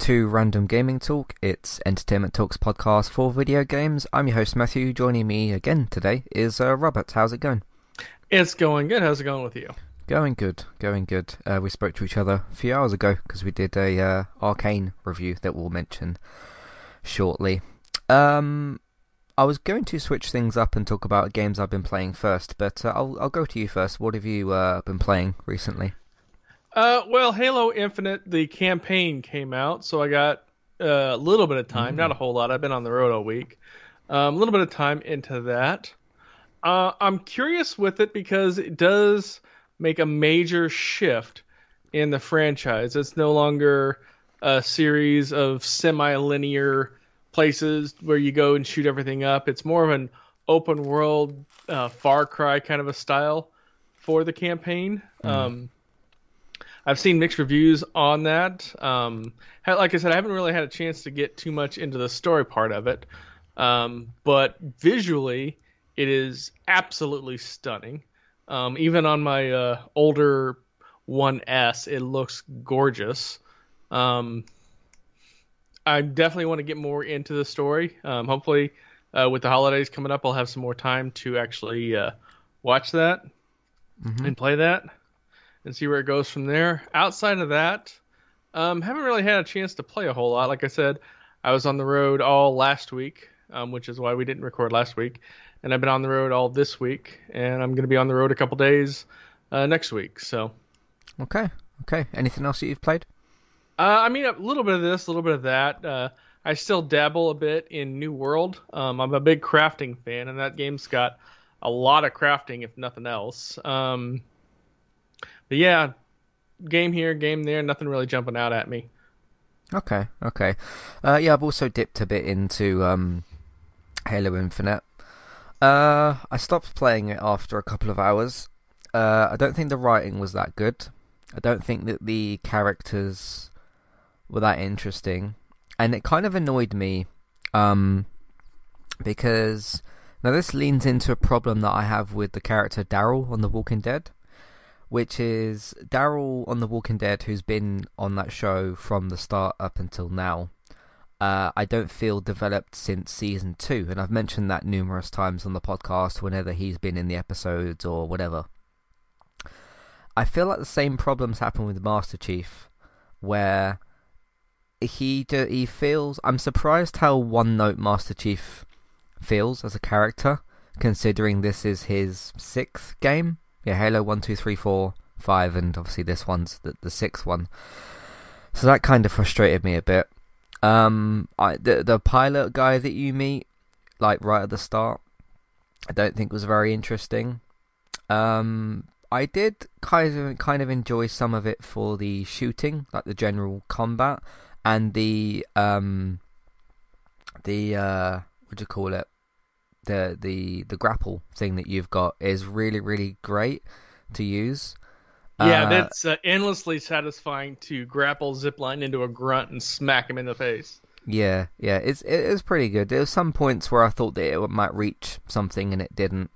to Random Gaming Talk. It's Entertainment Talks podcast for video games. I'm your host Matthew. Joining me again today is uh, Robert. How's it going? It's going good. How's it going with you? Going good, going good. Uh, we spoke to each other a few hours ago because we did a uh, Arcane review that we'll mention shortly. Um, I was going to switch things up and talk about games I've been playing first, but uh, I'll I'll go to you first. What have you uh, been playing recently? Uh, well, Halo Infinite, the campaign came out, so I got uh, a little bit of time, mm. not a whole lot. I've been on the road all week. Um, a little bit of time into that. Uh, I'm curious with it because it does make a major shift in the franchise. It's no longer a series of semi-linear places where you go and shoot everything up. It's more of an open world uh, Far Cry kind of a style for the campaign. Mm. Um, I've seen mixed reviews on that. Um, like I said, I haven't really had a chance to get too much into the story part of it, um, but visually, it is absolutely stunning. Um, even on my uh, older 1S, it looks gorgeous. Um, I definitely want to get more into the story. Um, hopefully, uh, with the holidays coming up, I'll have some more time to actually uh, watch that mm-hmm. and play that and see where it goes from there. Outside of that, um, haven't really had a chance to play a whole lot. Like I said, I was on the road all last week, um, which is why we didn't record last week, and I've been on the road all this week, and I'm going to be on the road a couple days uh, next week. So, okay, okay. Anything else that you've played? Uh, I mean, a little bit of this, a little bit of that. Uh, I still dabble a bit in New World. Um, I'm a big crafting fan, and that game's got a lot of crafting, if nothing else. Um, but yeah, game here, game there, nothing really jumping out at me. Okay, okay. Uh, yeah, I've also dipped a bit into um, Halo Infinite. Uh, I stopped playing it after a couple of hours. Uh, I don't think the writing was that good. I don't think that the characters were that interesting, and it kind of annoyed me um, because now this leans into a problem that I have with the character Daryl on The Walking Dead which is Daryl on The Walking Dead, who's been on that show from the start up until now. Uh, I don't feel developed since season two, and I've mentioned that numerous times on the podcast whenever he's been in the episodes or whatever. I feel like the same problems happen with Master Chief, where he do, he feels. I'm surprised how one note Master Chief feels as a character, considering this is his sixth game yeah, Halo 1, 2, 3, 4, 5, and obviously this one's the, the sixth one. So that kind of frustrated me a bit. Um, I, the the pilot guy that you meet, like right at the start, I don't think was very interesting. Um, I did kind of kind of enjoy some of it for the shooting, like the general combat and the um the uh what do you call it the the the grapple thing that you've got is really really great to use. Yeah, uh, that's uh, endlessly satisfying to grapple zipline into a grunt and smack him in the face. Yeah, yeah, it's it is pretty good. There were some points where I thought that it might reach something and it didn't,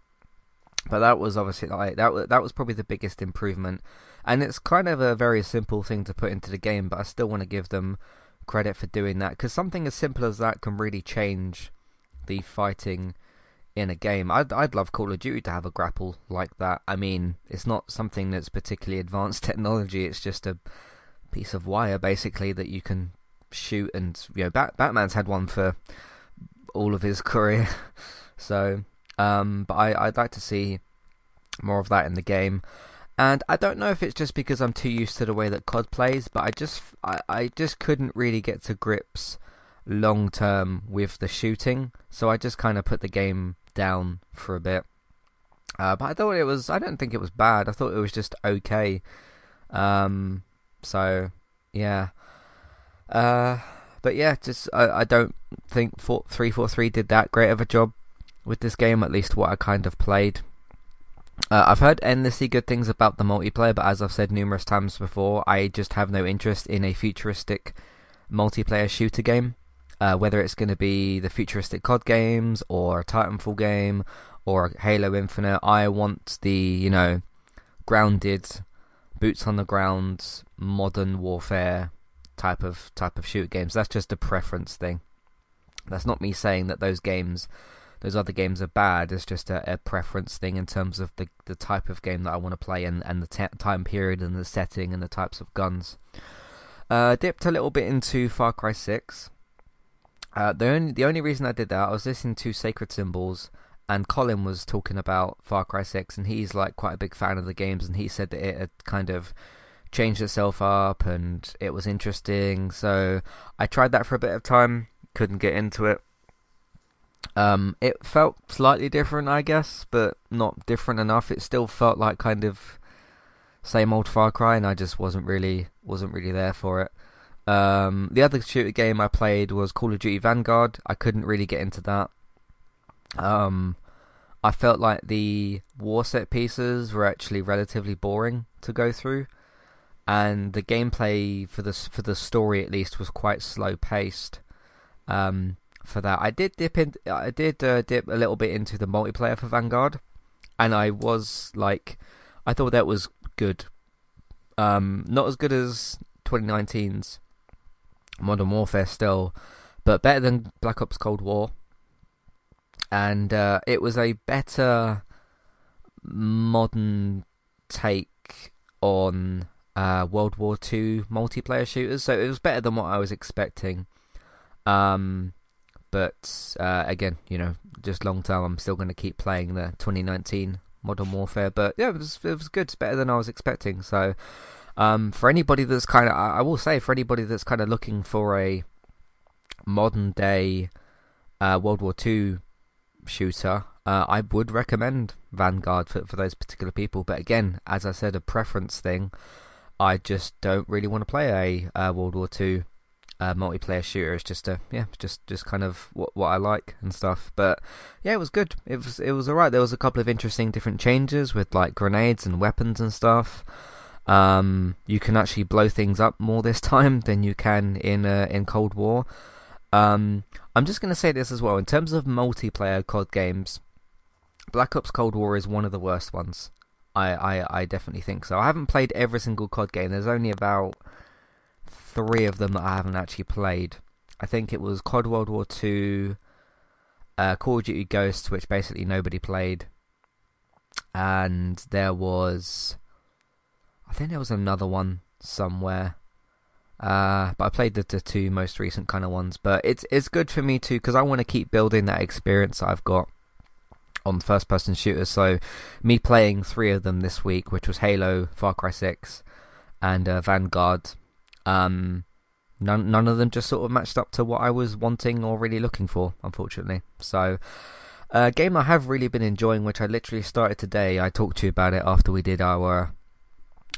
but that was obviously like that. That was probably the biggest improvement, and it's kind of a very simple thing to put into the game. But I still want to give them credit for doing that because something as simple as that can really change the fighting in a game. I'd I'd love Call of Duty to have a grapple like that. I mean, it's not something that's particularly advanced technology. It's just a piece of wire basically that you can shoot, and you know, Bat- Batman's had one for all of his career. so, um, but I I'd like to see more of that in the game. And I don't know if it's just because I'm too used to the way that COD plays, but I just I, I just couldn't really get to grips long term with the shooting. So I just kind of put the game down for a bit. Uh, but I thought it was. I don't think it was bad. I thought it was just okay. Um, so yeah. Uh, but yeah, just I, I don't think three four three did that great of a job with this game. At least what I kind of played. Uh, I've heard endlessly good things about the multiplayer, but as I've said numerous times before, I just have no interest in a futuristic multiplayer shooter game uh, whether it's going to be the futuristic COD games or a Titanfall game or Halo Infinite. I want the you know grounded, boots on the ground, modern warfare type of type of shoot games. That's just a preference thing. That's not me saying that those games, those other games are bad. It's just a, a preference thing in terms of the the type of game that I want to play and and the time period and the setting and the types of guns. Uh, dipped a little bit into Far Cry Six. Uh, the only the only reason I did that I was listening to Sacred Symbols and Colin was talking about Far Cry 6 and he's like quite a big fan of the games and he said that it had kind of changed itself up and it was interesting so I tried that for a bit of time couldn't get into it. Um it felt slightly different I guess but not different enough. It still felt like kind of same old Far Cry and I just wasn't really wasn't really there for it um the other shooter game I played was Call of Duty Vanguard I couldn't really get into that um, I felt like the war set pieces were actually relatively boring to go through, and the gameplay for the for the story at least was quite slow paced. Um, for that, I did dip in. I did uh, dip a little bit into the multiplayer for Vanguard, and I was like, I thought that was good. Um, not as good as 2019's Modern Warfare still, but better than Black Ops Cold War and uh, it was a better modern take on uh, World War II multiplayer shooters. So it was better than what I was expecting. Um, but uh, again, you know, just long term, I'm still going to keep playing the 2019 Modern Warfare. But yeah, it was it was good. It's better than I was expecting. So um, for anybody that's kind of, I will say, for anybody that's kind of looking for a modern day uh, World War II shooter, uh, I would recommend Vanguard for for those particular people. But again, as I said, a preference thing. I just don't really want to play a uh, World War Two uh, multiplayer shooter. It's just a yeah, just just kind of what what I like and stuff. But yeah, it was good. It was it was alright. There was a couple of interesting different changes with like grenades and weapons and stuff. Um, you can actually blow things up more this time than you can in uh, in Cold War. Um, I'm just going to say this as well. In terms of multiplayer COD games, Black Ops Cold War is one of the worst ones. I, I, I definitely think so. I haven't played every single COD game. There's only about three of them that I haven't actually played. I think it was COD World War Two, uh, Call of Duty Ghosts, which basically nobody played, and there was, I think there was another one somewhere. Uh, but I played the, the two most recent kind of ones. But it's it's good for me too because I want to keep building that experience that I've got on first person shooters. So me playing three of them this week, which was Halo, Far Cry Six, and uh, Vanguard. Um, none none of them just sort of matched up to what I was wanting or really looking for, unfortunately. So. A game I have really been enjoying, which I literally started today. I talked to you about it after we did our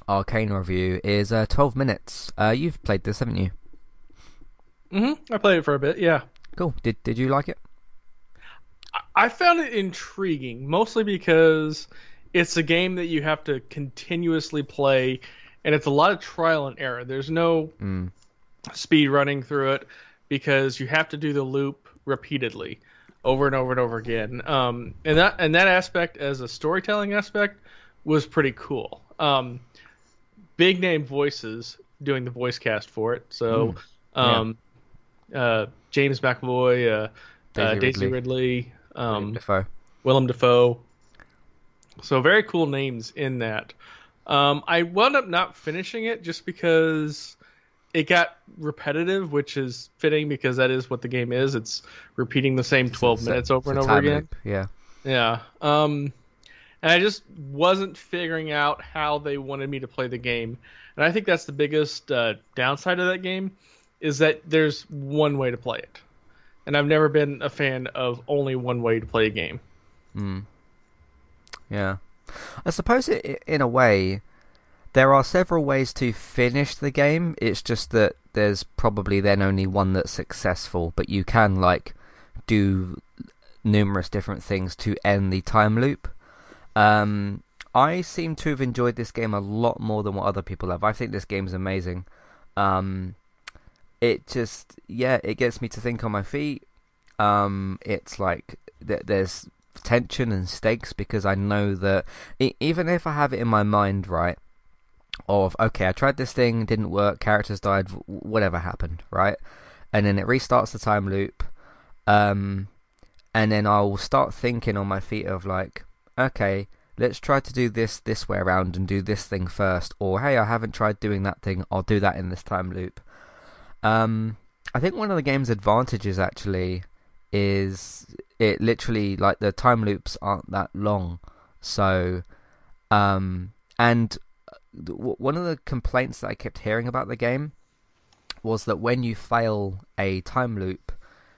Arcane review is uh, 12 minutes. Uh, you've played this, haven't you? Mm-hmm. I played it for a bit. Yeah. Cool. Did Did you like it? I found it intriguing, mostly because it's a game that you have to continuously play, and it's a lot of trial and error. There's no mm. speed running through it because you have to do the loop repeatedly, over and over and over again. Um, and that and that aspect, as a storytelling aspect, was pretty cool. Um, big name voices doing the voice cast for it. So, mm. um, yeah. uh, James McAvoy, uh, Daisy, uh, Daisy Ridley, Ridley um, Willem Dafoe. Willem Dafoe. So very cool names in that. Um, I wound up not finishing it just because it got repetitive, which is fitting because that is what the game is. It's repeating the same 12 it's minutes a, over and over again. Loop. Yeah. Yeah. Um, and I just wasn't figuring out how they wanted me to play the game. And I think that's the biggest uh, downside of that game is that there's one way to play it, and I've never been a fan of only one way to play a game. Hmm. Yeah, I suppose it, in a way there are several ways to finish the game. It's just that there's probably then only one that's successful, but you can like do numerous different things to end the time loop. Um, I seem to have enjoyed this game a lot more than what other people have. I think this game is amazing. Um, it just, yeah, it gets me to think on my feet. Um, it's like th- there's tension and stakes because I know that it, even if I have it in my mind, right, of okay, I tried this thing, didn't work, characters died, whatever happened, right? And then it restarts the time loop, um, and then I'll start thinking on my feet of like, okay, let's try to do this this way around and do this thing first, or hey, I haven't tried doing that thing, I'll do that in this time loop. Um, I think one of the game's advantages actually is it literally like the time loops aren't that long, so um, and one of the complaints that I kept hearing about the game was that when you fail a time loop,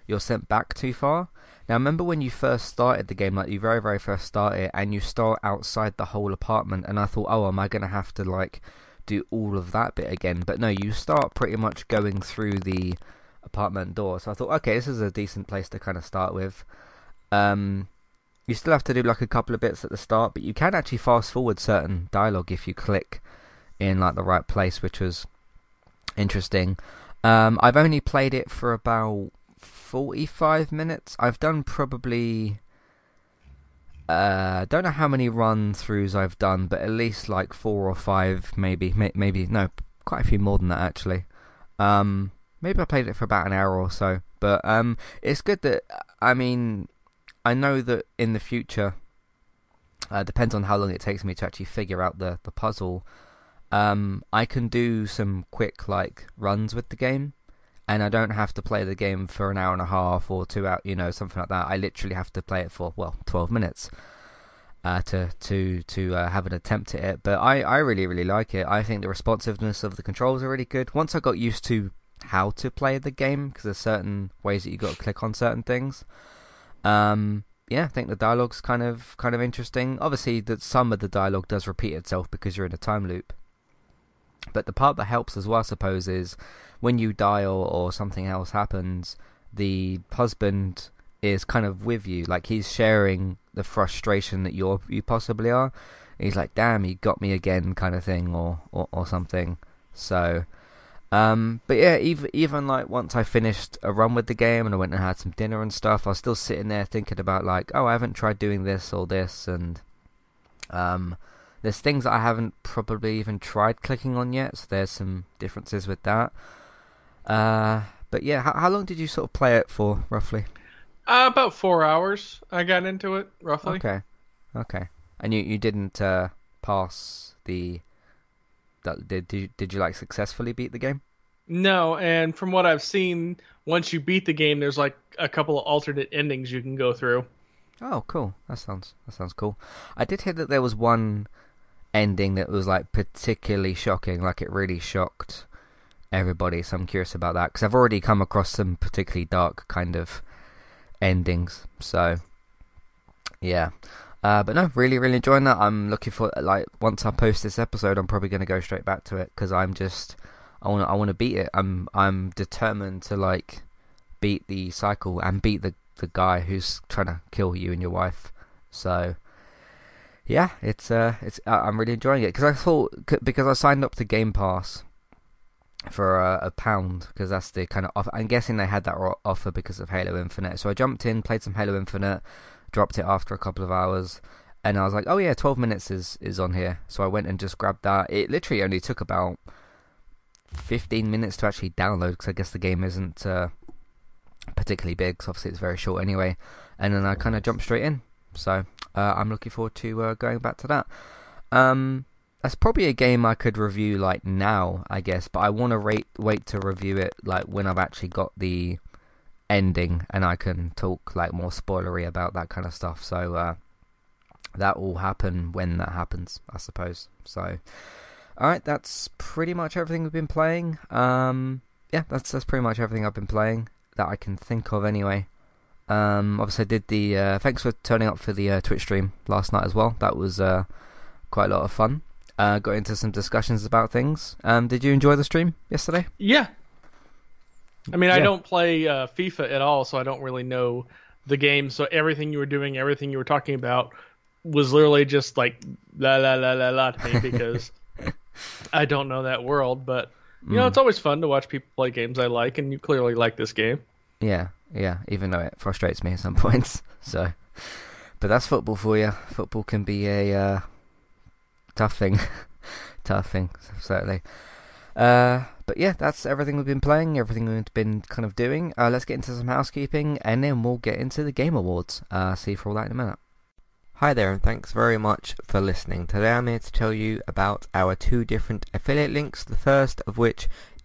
you're sent back too far. Now, remember when you first started the game, like you very, very first started, and you start outside the whole apartment, and I thought, oh, am I going to have to like do all of that bit again? But no, you start pretty much going through the apartment door. So I thought, okay, this is a decent place to kind of start with. Um, you still have to do like a couple of bits at the start, but you can actually fast forward certain dialogue if you click in like the right place, which was interesting. Um, I've only played it for about 45 minutes. I've done probably. Uh, don't know how many run throughs I've done, but at least like four or five, maybe, maybe no, quite a few more than that actually. Um, maybe I played it for about an hour or so, but um, it's good that I mean, I know that in the future, uh, depends on how long it takes me to actually figure out the the puzzle. Um, I can do some quick like runs with the game and I don't have to play the game for an hour and a half or two out, you know, something like that. I literally have to play it for well, twelve minutes uh, to to to uh, have an attempt at it. But I I really really like it. I think the responsiveness of the controls are really good. Once I got used to how to play the game, because there's certain ways that you got to click on certain things. Um, yeah, I think the dialogue's kind of kind of interesting. Obviously, that some of the dialogue does repeat itself because you're in a time loop. But the part that helps as well, I suppose, is when you die or, or something else happens, the husband is kind of with you, like he's sharing the frustration that you're you possibly are. He's like, "Damn, he got me again," kind of thing, or or, or something. So, um, but yeah, even even like once I finished a run with the game and I went and had some dinner and stuff, I was still sitting there thinking about like, oh, I haven't tried doing this or this, and um, there's things that I haven't probably even tried clicking on yet, so there's some differences with that. Uh, but yeah, how, how long did you sort of play it for, roughly? Uh, about four hours. I got into it roughly. Okay, okay. And you you didn't uh, pass the. That, did did you, did you like successfully beat the game? No, and from what I've seen, once you beat the game, there's like a couple of alternate endings you can go through. Oh, cool. That sounds that sounds cool. I did hear that there was one ending that was like particularly shocking, like it really shocked everybody. So I'm curious about that because I've already come across some particularly dark kind of endings. So yeah, uh, but no, really, really enjoying that. I'm looking for like once I post this episode, I'm probably going to go straight back to it because I'm just I want I want to beat it. I'm I'm determined to like beat the cycle and beat the the guy who's trying to kill you and your wife. So yeah, it's uh, it's uh, I'm really enjoying it because I thought because I signed up to Game Pass for a, a pound because that's the kind of offer. I'm guessing they had that offer because of Halo Infinite. So I jumped in, played some Halo Infinite, dropped it after a couple of hours, and I was like, oh yeah, 12 minutes is is on here. So I went and just grabbed that. It literally only took about 15 minutes to actually download because I guess the game isn't uh, particularly big. So obviously it's very short anyway. And then I kind of jumped straight in. So uh, I'm looking forward to uh, going back to that. Um, that's probably a game I could review like now, I guess, but I want to wait wait to review it like when I've actually got the ending and I can talk like more spoilery about that kind of stuff. So uh, that will happen when that happens, I suppose. So, all right, that's pretty much everything we've been playing. Um, yeah, that's that's pretty much everything I've been playing that I can think of anyway. Um, obviously, I did the. Uh, thanks for turning up for the uh, Twitch stream last night as well. That was uh, quite a lot of fun. Uh, got into some discussions about things. Um, did you enjoy the stream yesterday? Yeah. I mean, yeah. I don't play uh, FIFA at all, so I don't really know the game. So everything you were doing, everything you were talking about, was literally just like la la la la la to me because I don't know that world. But you mm. know, it's always fun to watch people play games I like, and you clearly like this game. Yeah, yeah. Even though it frustrates me at some points. So, but that's football for you. Football can be a uh, tough thing tough thing, certainly. Uh, but yeah, that's everything we've been playing, everything we've been kind of doing. Uh, let's get into some housekeeping, and then we'll get into the Game Awards. Uh, see you for all that in a minute. Hi there, and thanks very much for listening. Today I'm here to tell you about our two different affiliate links. The first of which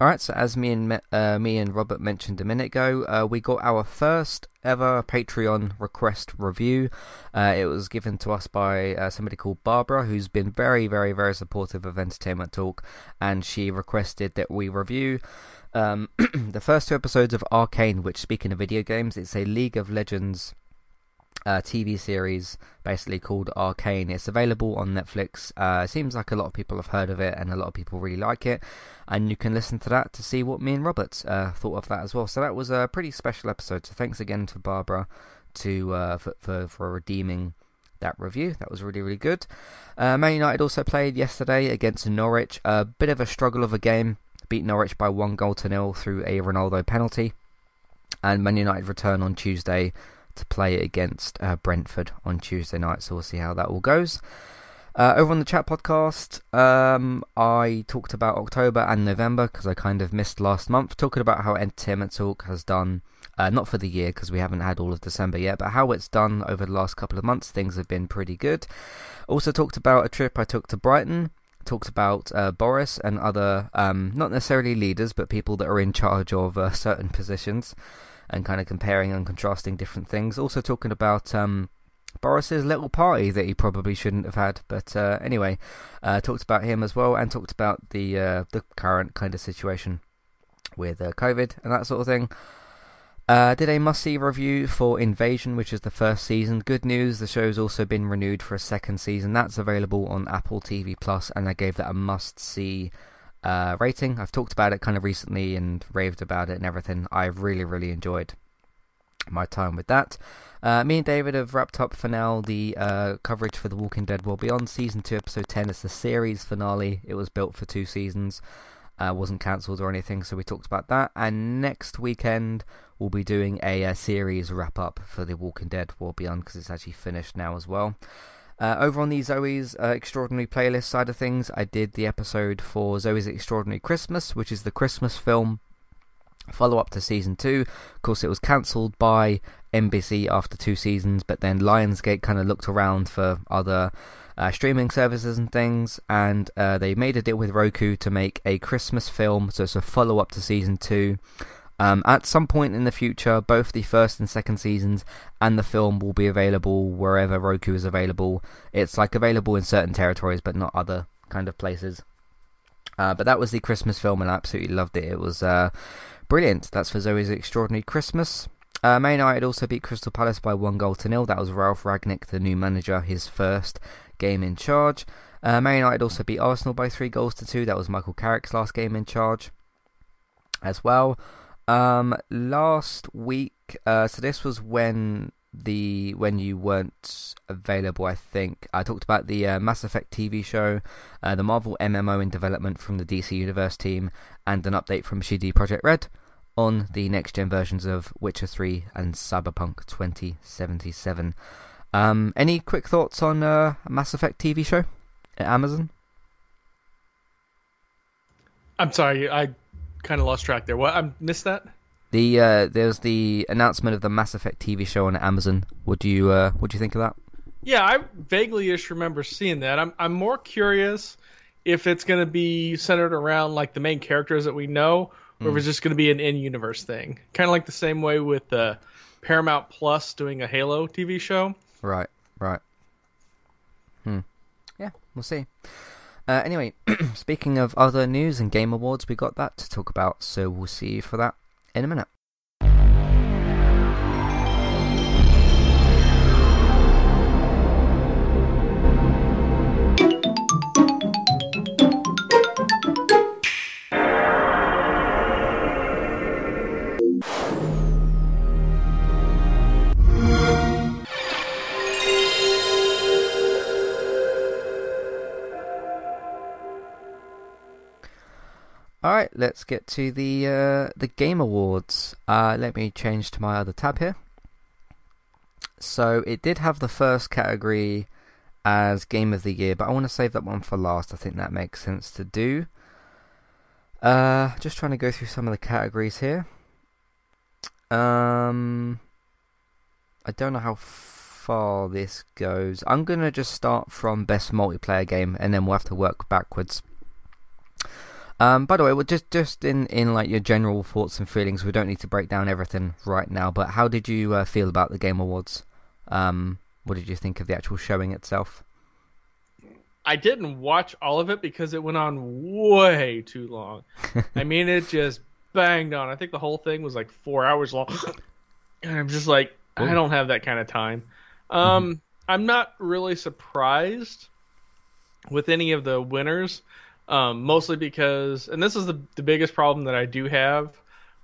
All right, so as me and uh, me and Robert mentioned a minute ago, uh, we got our first ever Patreon request review. Uh, it was given to us by uh, somebody called Barbara, who's been very, very, very supportive of Entertainment Talk, and she requested that we review um, the first two episodes of Arcane. Which, speaking of video games, it's a League of Legends uh, TV series basically called Arcane. It's available on Netflix. Uh, seems like a lot of people have heard of it and a lot of people really like it. And you can listen to that to see what me and Robert uh, thought of that as well. So that was a pretty special episode. So thanks again to Barbara to uh, for, for, for redeeming that review. That was really, really good. Uh, Man United also played yesterday against Norwich. A bit of a struggle of a game. Beat Norwich by one goal to nil through a Ronaldo penalty. And Man United return on Tuesday to play against uh, Brentford on Tuesday night. So we'll see how that all goes. Uh, over on the chat podcast, um, I talked about October and November because I kind of missed last month, talking about how Entertainment Talk has done, uh, not for the year because we haven't had all of December yet, but how it's done over the last couple of months. Things have been pretty good. Also talked about a trip I took to Brighton. Talked about uh, Boris and other, um, not necessarily leaders, but people that are in charge of uh, certain positions and kind of comparing and contrasting different things. Also talking about um, Boris's little party that he probably shouldn't have had, but uh, anyway, uh, talked about him as well and talked about the uh, the current kind of situation with uh, COVID and that sort of thing. Uh, did a must-see review for Invasion, which is the first season. Good news, the show's also been renewed for a second season. That's available on Apple TV Plus, and I gave that a must-see uh, rating. I've talked about it kind of recently and raved about it and everything. I've really, really enjoyed my time with that. Uh, me and David have wrapped up for now the uh, coverage for The Walking Dead World Beyond Season 2, Episode 10. It's the series finale. It was built for two seasons, uh, wasn't cancelled or anything, so we talked about that. And next weekend, we'll be doing a, a series wrap up for The Walking Dead World Beyond because it's actually finished now as well. Uh, over on the Zoey's uh, Extraordinary playlist side of things, I did the episode for Zoey's Extraordinary Christmas, which is the Christmas film follow up to season two. Of course, it was cancelled by NBC after two seasons, but then Lionsgate kind of looked around for other uh, streaming services and things, and uh, they made a deal with Roku to make a Christmas film, so it's a follow up to season two. Um, at some point in the future, both the first and second seasons and the film will be available wherever Roku is available. It's like available in certain territories, but not other kind of places. Uh, but that was the Christmas film, and I absolutely loved it. It was uh, brilliant. That's for Zoey's Extraordinary Christmas. Uh, Man United also beat Crystal Palace by one goal to nil. That was Ralf Rangnick, the new manager, his first game in charge. Uh, Man United also beat Arsenal by three goals to two. That was Michael Carrick's last game in charge as well. Um, last week, uh, so this was when the when you weren't available. I think I talked about the uh, Mass Effect TV show, uh, the Marvel MMO in development from the DC Universe team, and an update from CD Projekt Red on the next gen versions of Witcher 3 and Cyberpunk 2077. Um, any quick thoughts on uh, Mass Effect TV show at Amazon? I'm sorry, I kind of lost track there. What I missed that. The uh, there's the announcement of the Mass Effect TV show on Amazon. What do you uh, what do you think of that? Yeah, I vaguely ish remember seeing that. I'm I'm more curious if it's going to be centered around like the main characters that we know, or mm. if it's just going to be an in-universe thing, kind of like the same way with uh, Paramount Plus doing a Halo TV show. Right, right. Hmm. Yeah, we'll see. Uh, anyway, speaking of other news and game awards, we got that to talk about, so we'll see you for that in a minute. Let's get to the uh, the Game Awards. Uh, let me change to my other tab here. So it did have the first category as Game of the Year, but I want to save that one for last. I think that makes sense to do. Uh, just trying to go through some of the categories here. Um, I don't know how far this goes. I'm gonna just start from best multiplayer game, and then we'll have to work backwards. Um, by the way, just just in, in like your general thoughts and feelings, we don't need to break down everything right now. But how did you uh, feel about the Game Awards? Um, what did you think of the actual showing itself? I didn't watch all of it because it went on way too long. I mean, it just banged on. I think the whole thing was like four hours long, and I'm just like, Ooh. I don't have that kind of time. Um, mm-hmm. I'm not really surprised with any of the winners. Um, mostly because, and this is the, the biggest problem that I do have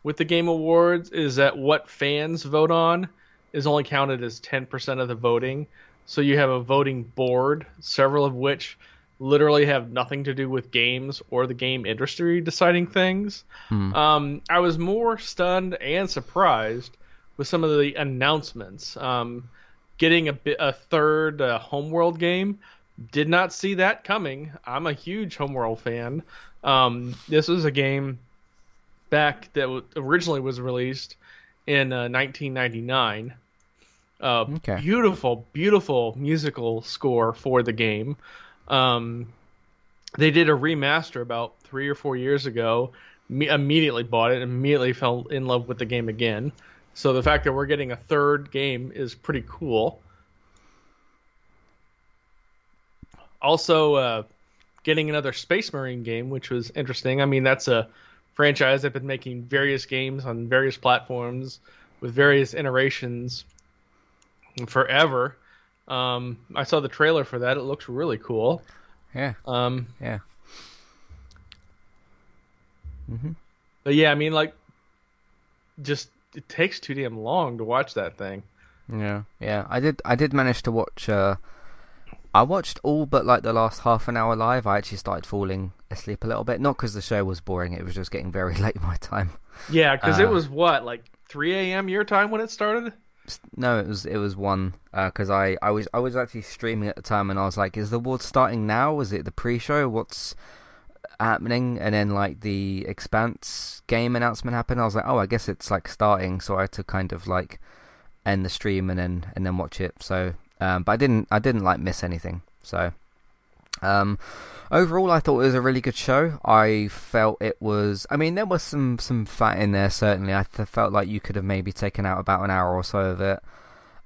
with the Game Awards, is that what fans vote on is only counted as 10% of the voting. So you have a voting board, several of which literally have nothing to do with games or the game industry deciding things. Hmm. Um, I was more stunned and surprised with some of the announcements. Um, getting a, a third uh, Homeworld game did not see that coming. I'm a huge Homeworld fan. Um, this was a game back that w- originally was released in uh, 1999. Uh, okay. Beautiful, beautiful musical score for the game. Um, they did a remaster about three or four years ago. Me- immediately bought it. Immediately fell in love with the game again. So the fact that we're getting a third game is pretty cool. Also uh, getting another Space Marine game, which was interesting. I mean, that's a franchise that's been making various games on various platforms with various iterations forever. Um, I saw the trailer for that. It looks really cool. Yeah. Um, yeah. Mm-hmm. But yeah, I mean, like, just it takes too damn long to watch that thing. Yeah, yeah. I did. I did manage to watch. Uh, I watched all but like the last half an hour live. I actually started falling asleep a little bit, not because the show was boring. It was just getting very late my time. Yeah, because uh, it was what like 3 a.m. your time when it started. No, it was it was one because uh, I, I was I was actually streaming at the time and I was like, is the award starting now? Was it the pre-show? What's happening? And then like the Expanse game announcement happened. I was like, oh, I guess it's like starting. So I had to kind of like end the stream and then and then watch it. So um, but I didn't I didn't like miss anything. So um, overall, I thought it was a really good show. I felt it was. I mean, there was some some fat in there. Certainly, I th- felt like you could have maybe taken out about an hour or so of it.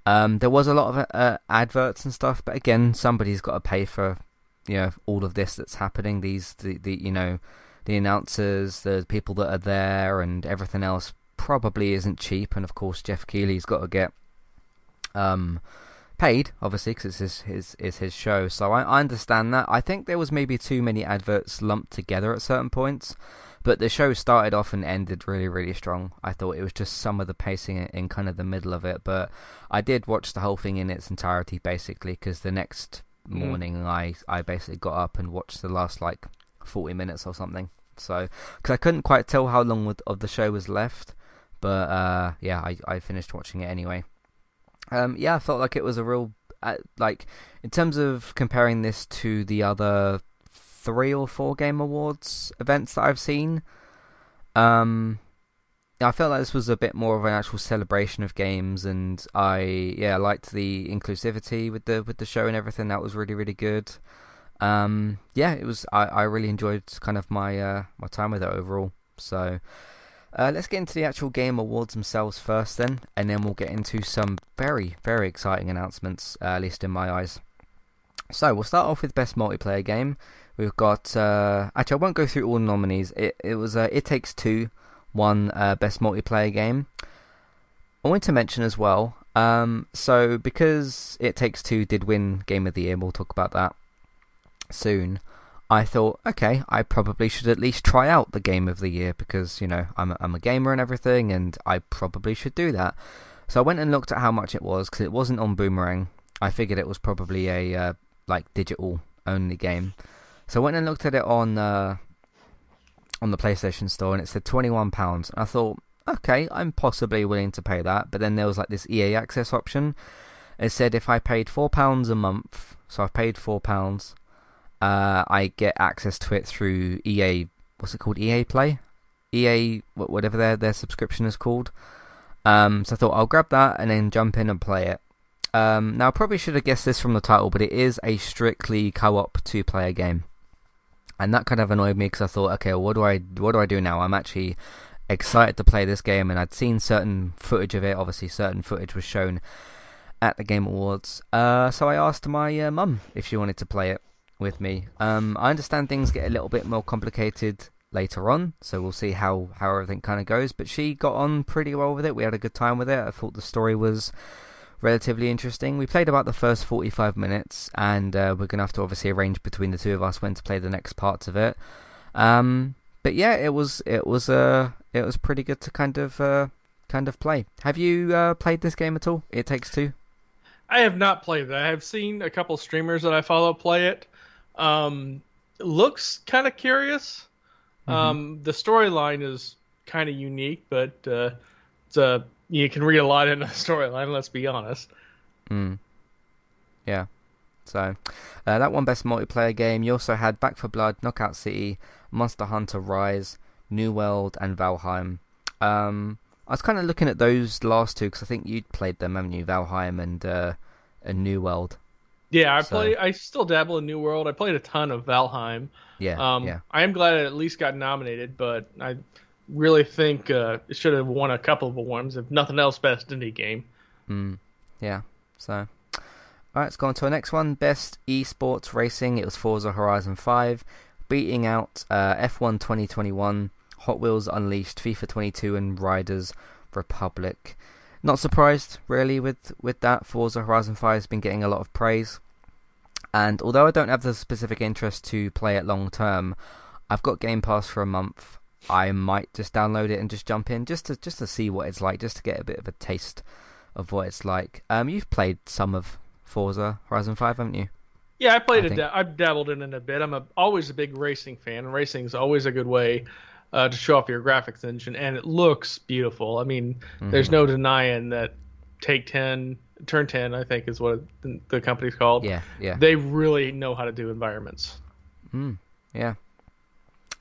Um, there was a lot of uh, adverts and stuff, but again, somebody's got to pay for you know all of this that's happening. These the, the you know the announcers, the people that are there, and everything else probably isn't cheap. And of course, Geoff Keighley's got to get um, paid, obviously, because it's his, his it's his show. So I, I understand that. I think there was maybe too many adverts lumped together at certain points. But the show started off and ended really, really strong. I thought it was just some of the pacing in kind of the middle of it. But I did watch the whole thing in its entirety, basically, because the next mm. morning I, I basically got up and watched the last, like, 40 minutes or something. So, because I couldn't quite tell how long of the show was left. But, uh, yeah, I, I finished watching it anyway. Um, yeah, I felt like it was a real, uh, like, in terms of comparing this to the other three or four Game Awards events that I've seen. Um, I felt like this was a bit more of an actual celebration of games, and I yeah liked the inclusivity with the with the show and everything. That was really really good. Um, yeah, it was. I, I really enjoyed kind of my uh, my time with it overall. So uh, let's get into the actual Game Awards themselves first, then, and then we'll get into some very very exciting announcements, uh, at least in my eyes. So we'll start off with best multiplayer game. We've got uh, actually I won't go through all the nominees. It it was uh, It Takes Two, won uh, best multiplayer game. I want to mention as well. Um, so because It Takes Two did win Game of the Year, we'll talk about that soon. I thought, okay, I probably should at least try out the Game of the Year because you know I'm a, I'm a gamer and everything, and I probably should do that. So I went and looked at how much it was because it wasn't on Boomerang. I figured it was probably a uh, like digital only game. So I went and looked at it on uh, on the PlayStation Store, and it said twenty one pounds. I thought, okay, I'm possibly willing to pay that. But then there was like this EA Access option. It said if I paid four pounds a month, so I've paid four pounds, uh, I get access to it through EA. What's it called? EA Play, EA whatever their their subscription is called. Um, so I thought I'll grab that and then jump in and play it. Um, now I probably should have guessed this from the title, but it is a strictly co-op two-player game and that kind of annoyed me because I thought, okay, well, what do I what do I do now? I'm actually excited to play this game, and I'd seen certain footage of it. Obviously, certain footage was shown at the Game Awards. Uh, so I asked my uh, mum if she wanted to play it with me. Um, I understand things get a little bit more complicated later on, so we'll see how how everything kind of goes. But she got on pretty well with it. We had a good time with it. I thought the story was relatively interesting. We played about the first 45 minutes, and uh, we're going to have to obviously arrange between the two of us when to play the next parts of it. Um, but yeah, it was it was uh, it was pretty good to kind of uh, kind of play. Have you uh, played this game at all? It Takes Two. I have not played it. I have seen a couple streamers that I follow play it. Um, looks kind of curious. Mm-hmm. Um, the storyline is kind of unique, but uh, it's a you can read a lot in the storyline. Let's be honest. Mm. Yeah. So uh, that one best multiplayer game. You also had Back 4 Blood, Knockout City, Monster Hunter Rise, New World, and Valheim. Um, I was kind of looking at those last two because I think you'd played them, haven't you? Valheim and uh, and New World. Yeah, I so. play. I still dabble in New World. I played a ton of Valheim. Yeah, um, yeah. I am glad it at least got nominated, but I really think uh, it should have won a couple of awards, if nothing else, best indie game. Mm, yeah. So, all right, let's go on to our next one. Best esports racing. It was Forza Horizon 5, beating out uh, F1 2021, Hot Wheels Unleashed, FIFA 22, and Riders Republic. Not surprised, really, with with that. Forza Horizon 5 has been getting a lot of praise, and although I don't have the specific interest to play it long term, I've got Game Pass for a month. I might just download it and just jump in just to just to see what it's like, just to get a bit of a taste of what it's like. Um, you've played some of Forza Horizon Five, haven't you? Yeah, I played I it. Da- I've dabbled in it a bit. I'm a, always a big racing fan, and racing is always a good way uh, to show off your graphics engine, and it looks beautiful. I mean, mm-hmm. there's no denying that Take Ten, Turn Ten, I think is what the company's called. Yeah, yeah. They really know how to do environments. Hmm. yeah.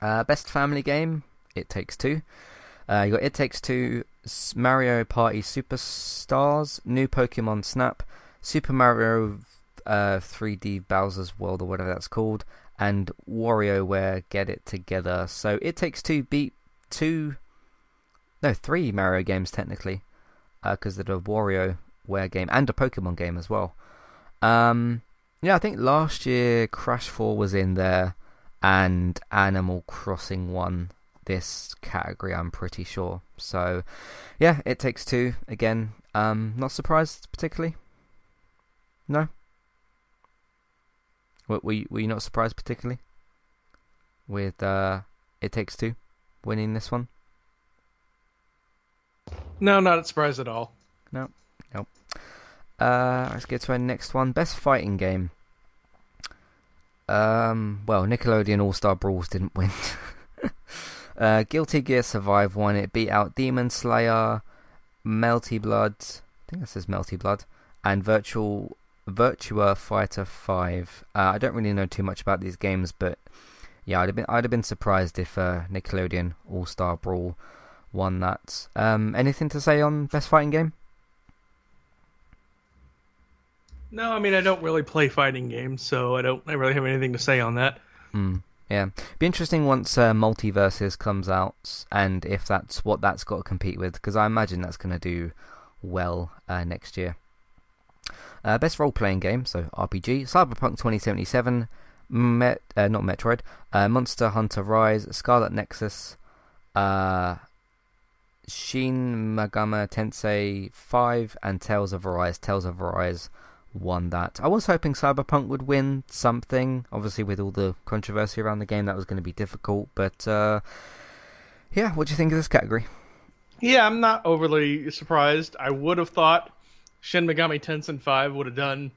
Uh, best family game. It Takes Two. Uh, you got It Takes Two, Mario Party Superstars, new Pokemon Snap, Super Mario uh, 3D Bowser's World or whatever that's called, and WarioWare Get It Together. So It Takes Two beat two, no, three Mario games technically, because uh, there's a WarioWare game and a Pokemon game as well. Um, Yeah, I think last year Crash 4 was in there and Animal Crossing won this category, I'm pretty sure. So, yeah, It Takes Two, again, um, not surprised particularly. No? Were, were, you, were you not surprised particularly? With uh, It Takes Two winning this one? No, not surprised at all. No, nope. Uh, let's get to our next one. Best fighting game. Um, well, Nickelodeon All Star Brawls didn't win. uh, Guilty Gear Strive won. It beat out Demon Slayer, Melty Blood. I think that says Melty Blood, and Virtual Virtua Fighter Five. Uh, I don't really know too much about these games, but yeah, I'd have been I'd have been surprised if uh, Nickelodeon All Star Brawl won that. Um, anything to say on best fighting game? No, I mean I don't really play fighting games, so I don't I really have anything to say on that. Hmm. Yeah, be interesting once uh, MultiVersus comes out, and if that's what that's got to compete with, because I imagine that's going to do well uh, next year. Uh, best role playing game, so RPG, Cyberpunk 2077, Met, uh, not Metroid, uh, Monster Hunter Rise, Scarlet Nexus, uh, Shin Megami Tensei 5, and Tales of Arise. Tales of Arise won that. I was hoping Cyberpunk would win something. Obviously, with all the controversy around the game, that was going to be difficult. But uh, yeah, what do you think of this category? Yeah, I'm not overly surprised. I would have thought Shin Megami Tensei 5 would have done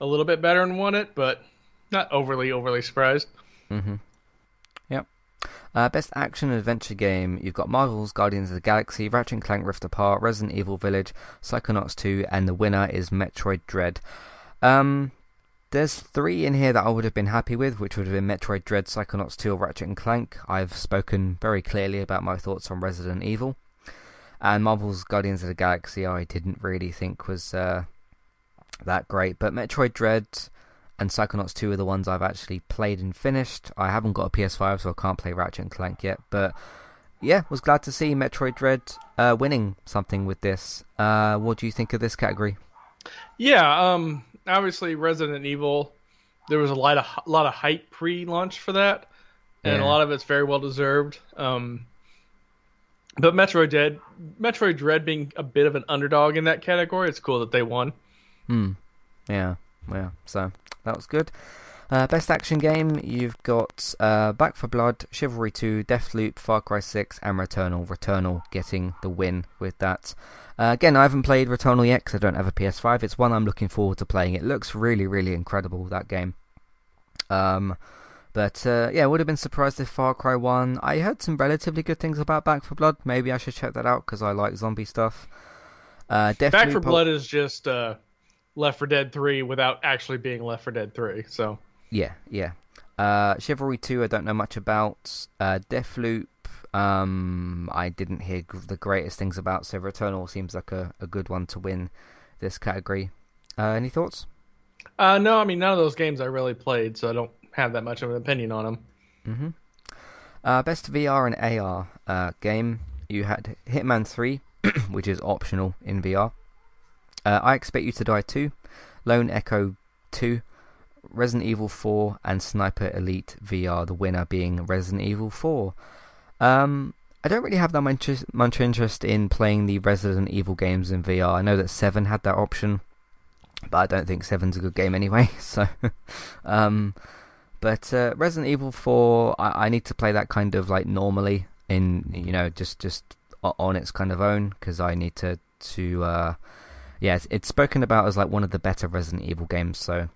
a little bit better and won it, but not overly overly surprised. Mm-hmm. Uh, best action adventure game. You've got Marvel's Guardians of the Galaxy, Ratchet and Clank Rift Apart, Resident Evil Village, Psychonauts 2, and the winner is Metroid Dread. Um, there's three in here that I would have been happy with, which would have been Metroid Dread, Psychonauts 2, or Ratchet and Clank. I've spoken very clearly about my thoughts on Resident Evil. And Marvel's Guardians of the Galaxy, I didn't really think was uh, that great. But Metroid Dread and Psychonauts 2 are the ones I've actually played and finished. I haven't got a PS5, so I can't play Ratchet and Clank yet. But yeah, was glad to see Metroid Dread uh, winning something with this. Uh, what do you think of this category? Yeah, um, obviously Resident Evil. There was a lot of a lot of hype pre-launch for that, and yeah. a lot of it's very well deserved. Um, but Metroid Dread, Metroid Dread being a bit of an underdog in that category, it's cool that they won. Hmm. Yeah. Yeah. So that was good. Uh, best action game, you've got uh, Back 4 Blood, Chivalry 2, Deathloop, Far Cry 6, and Returnal. Returnal getting the win with that. Uh, again, I haven't played Returnal yet because I don't have a PS5. It's one I'm looking forward to playing. It looks really, really incredible, that game. Um, but uh, yeah, would have been surprised if Far Cry 1. I heard some relatively good things about Back 4 Blood. Maybe I should check that out because I like zombie stuff. Uh, Back 4 Blood is just uh, Left 4 Dead 3 without actually being Left 4 Dead 3. So yeah, yeah. Uh, Chivalry 2, I don't know much about. Uh, Deathloop, um, I didn't hear the greatest things about. So Returnal seems like a, a good one to win this category. Uh, any thoughts? Uh, no, I mean none of those games I really played, so I don't have that much of an opinion on them. Mm-hmm. Uh, best VR and AR uh, game. You had Hitman 3, which is optional in VR. Uh, I Expect You to Die 2, Lone Echo 2, Resident Evil 4, and Sniper Elite VR, the winner being Resident Evil 4. Um, I don't really have that much, much interest in playing the Resident Evil games in VR. I know that 7 had that option, but I don't think 7's a good game anyway, so. um, but uh, Resident Evil 4, I, I need to play that kind of like normally, in, you know, just, just on its kind of own, because I need to, to uh, yeah, it's, it's, spoken about as like one of the better Resident Evil games, so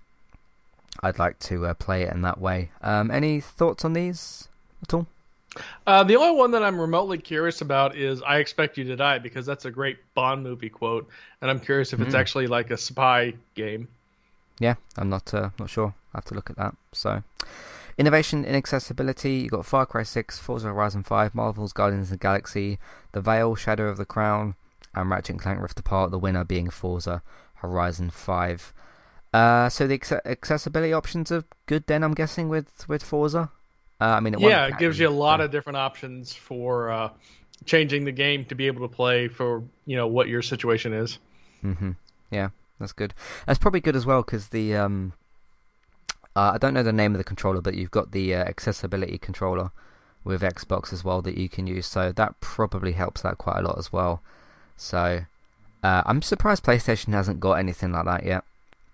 I'd like to uh, play it in that way. Um, any thoughts on these at all? Uh, the only one that I'm remotely curious about is "I Expect You to Die" because that's a great Bond movie quote, and I'm curious if it's mm. actually like a spy game. Yeah, I'm not uh, not sure. I have to look at that. So, innovation in accessibility. You got Far Cry 6, Forza Horizon 5, Marvel's Guardians of the Galaxy, The Vale, Shadow of the Crown, and Ratchet and Clank Rift Apart, the winner being Forza Horizon 5. Uh, so the accessibility options are good then, I'm guessing, with, with Forza? Uh, I mean, it yeah, it gives you a lot of different options for uh, changing the game to be able to play for, you know, what your situation is. Mm-hmm. Yeah, that's good. That's probably good as well because the um, Uh, I don't know the name of the controller, but you've got the uh, accessibility controller with Xbox as well that you can use. So that probably helps that quite a lot as well. So uh, I'm surprised PlayStation hasn't got anything like that yet.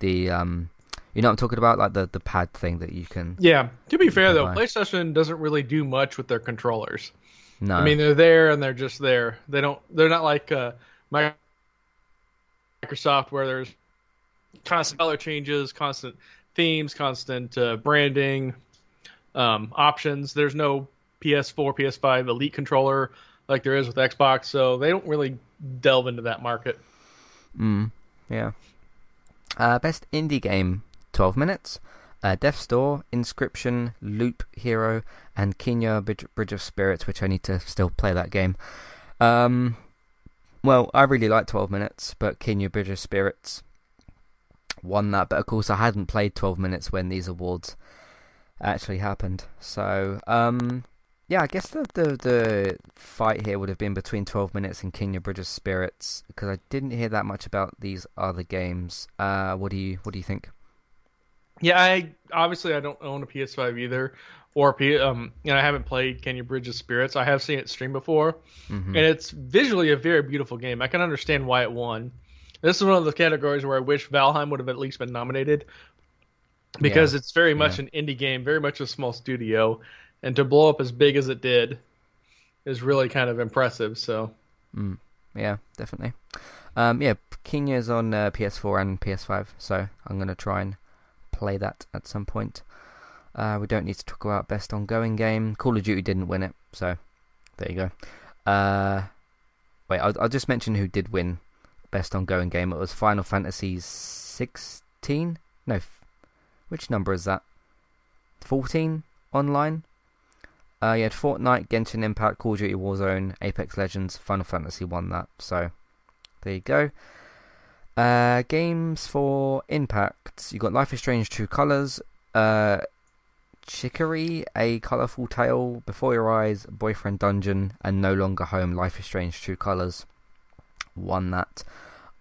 The um, you know what I'm talking about, like the the pad thing that you can. Yeah. To be fair though, buy. PlayStation doesn't really do much with their controllers. No. I mean, they're there and they're just there. They don't. They're not like uh, Microsoft where there's constant color changes, constant themes, constant uh, branding, um, options. There's no PS4, PS5 Elite controller like there is with Xbox, so they don't really delve into that market. Mm, yeah. Uh, best indie game, 12 minutes. Uh, Door, Inscription, Loop Hero, and Kena Bridge, Bridge of Spirits, which I need to still play that game. Um, well, I really like 12 minutes, but Kena Bridge of Spirits won that. But of course, I hadn't played 12 minutes when these awards actually happened. So, um, yeah, I guess the, the the fight here would have been between 12 minutes and Bridge of Spirits because I didn't hear that much about these other games. Uh, what do you what do you think? Yeah, I obviously I don't own a PS5 either, or P, um, and I haven't played Kena Bridge of Spirits. I have seen it streamed before, Mhm. and it's visually a very beautiful game. I can understand why it won. This is one of the categories where I wish Valheim would have at least been nominated, because it's very much Yeah. an indie game, very much a small studio, and to blow up as big as it did is really kind of impressive. So Mm, yeah, definitely. Um, yeah, is on uh, PS4 and PS5, so I'm gonna try and play that at some point. Uh, we don't need to talk about best ongoing game. Call of Duty didn't win it, so there you go. Uh, wait, I'll, I'll just mention who did win best ongoing game. It was Final Fantasy 16. No, f- which number is that? 14 online. Uh, you had Fortnite, Genshin Impact, Call of Duty Warzone, Apex Legends, Final Fantasy won that. So there you go. Uh, games for Impact. You got Life is Strange: True Colors, uh, Chicory, A Colorful Tale, Before Your Eyes, Boyfriend Dungeon, and No Longer Home. Life is Strange: True Colors won that.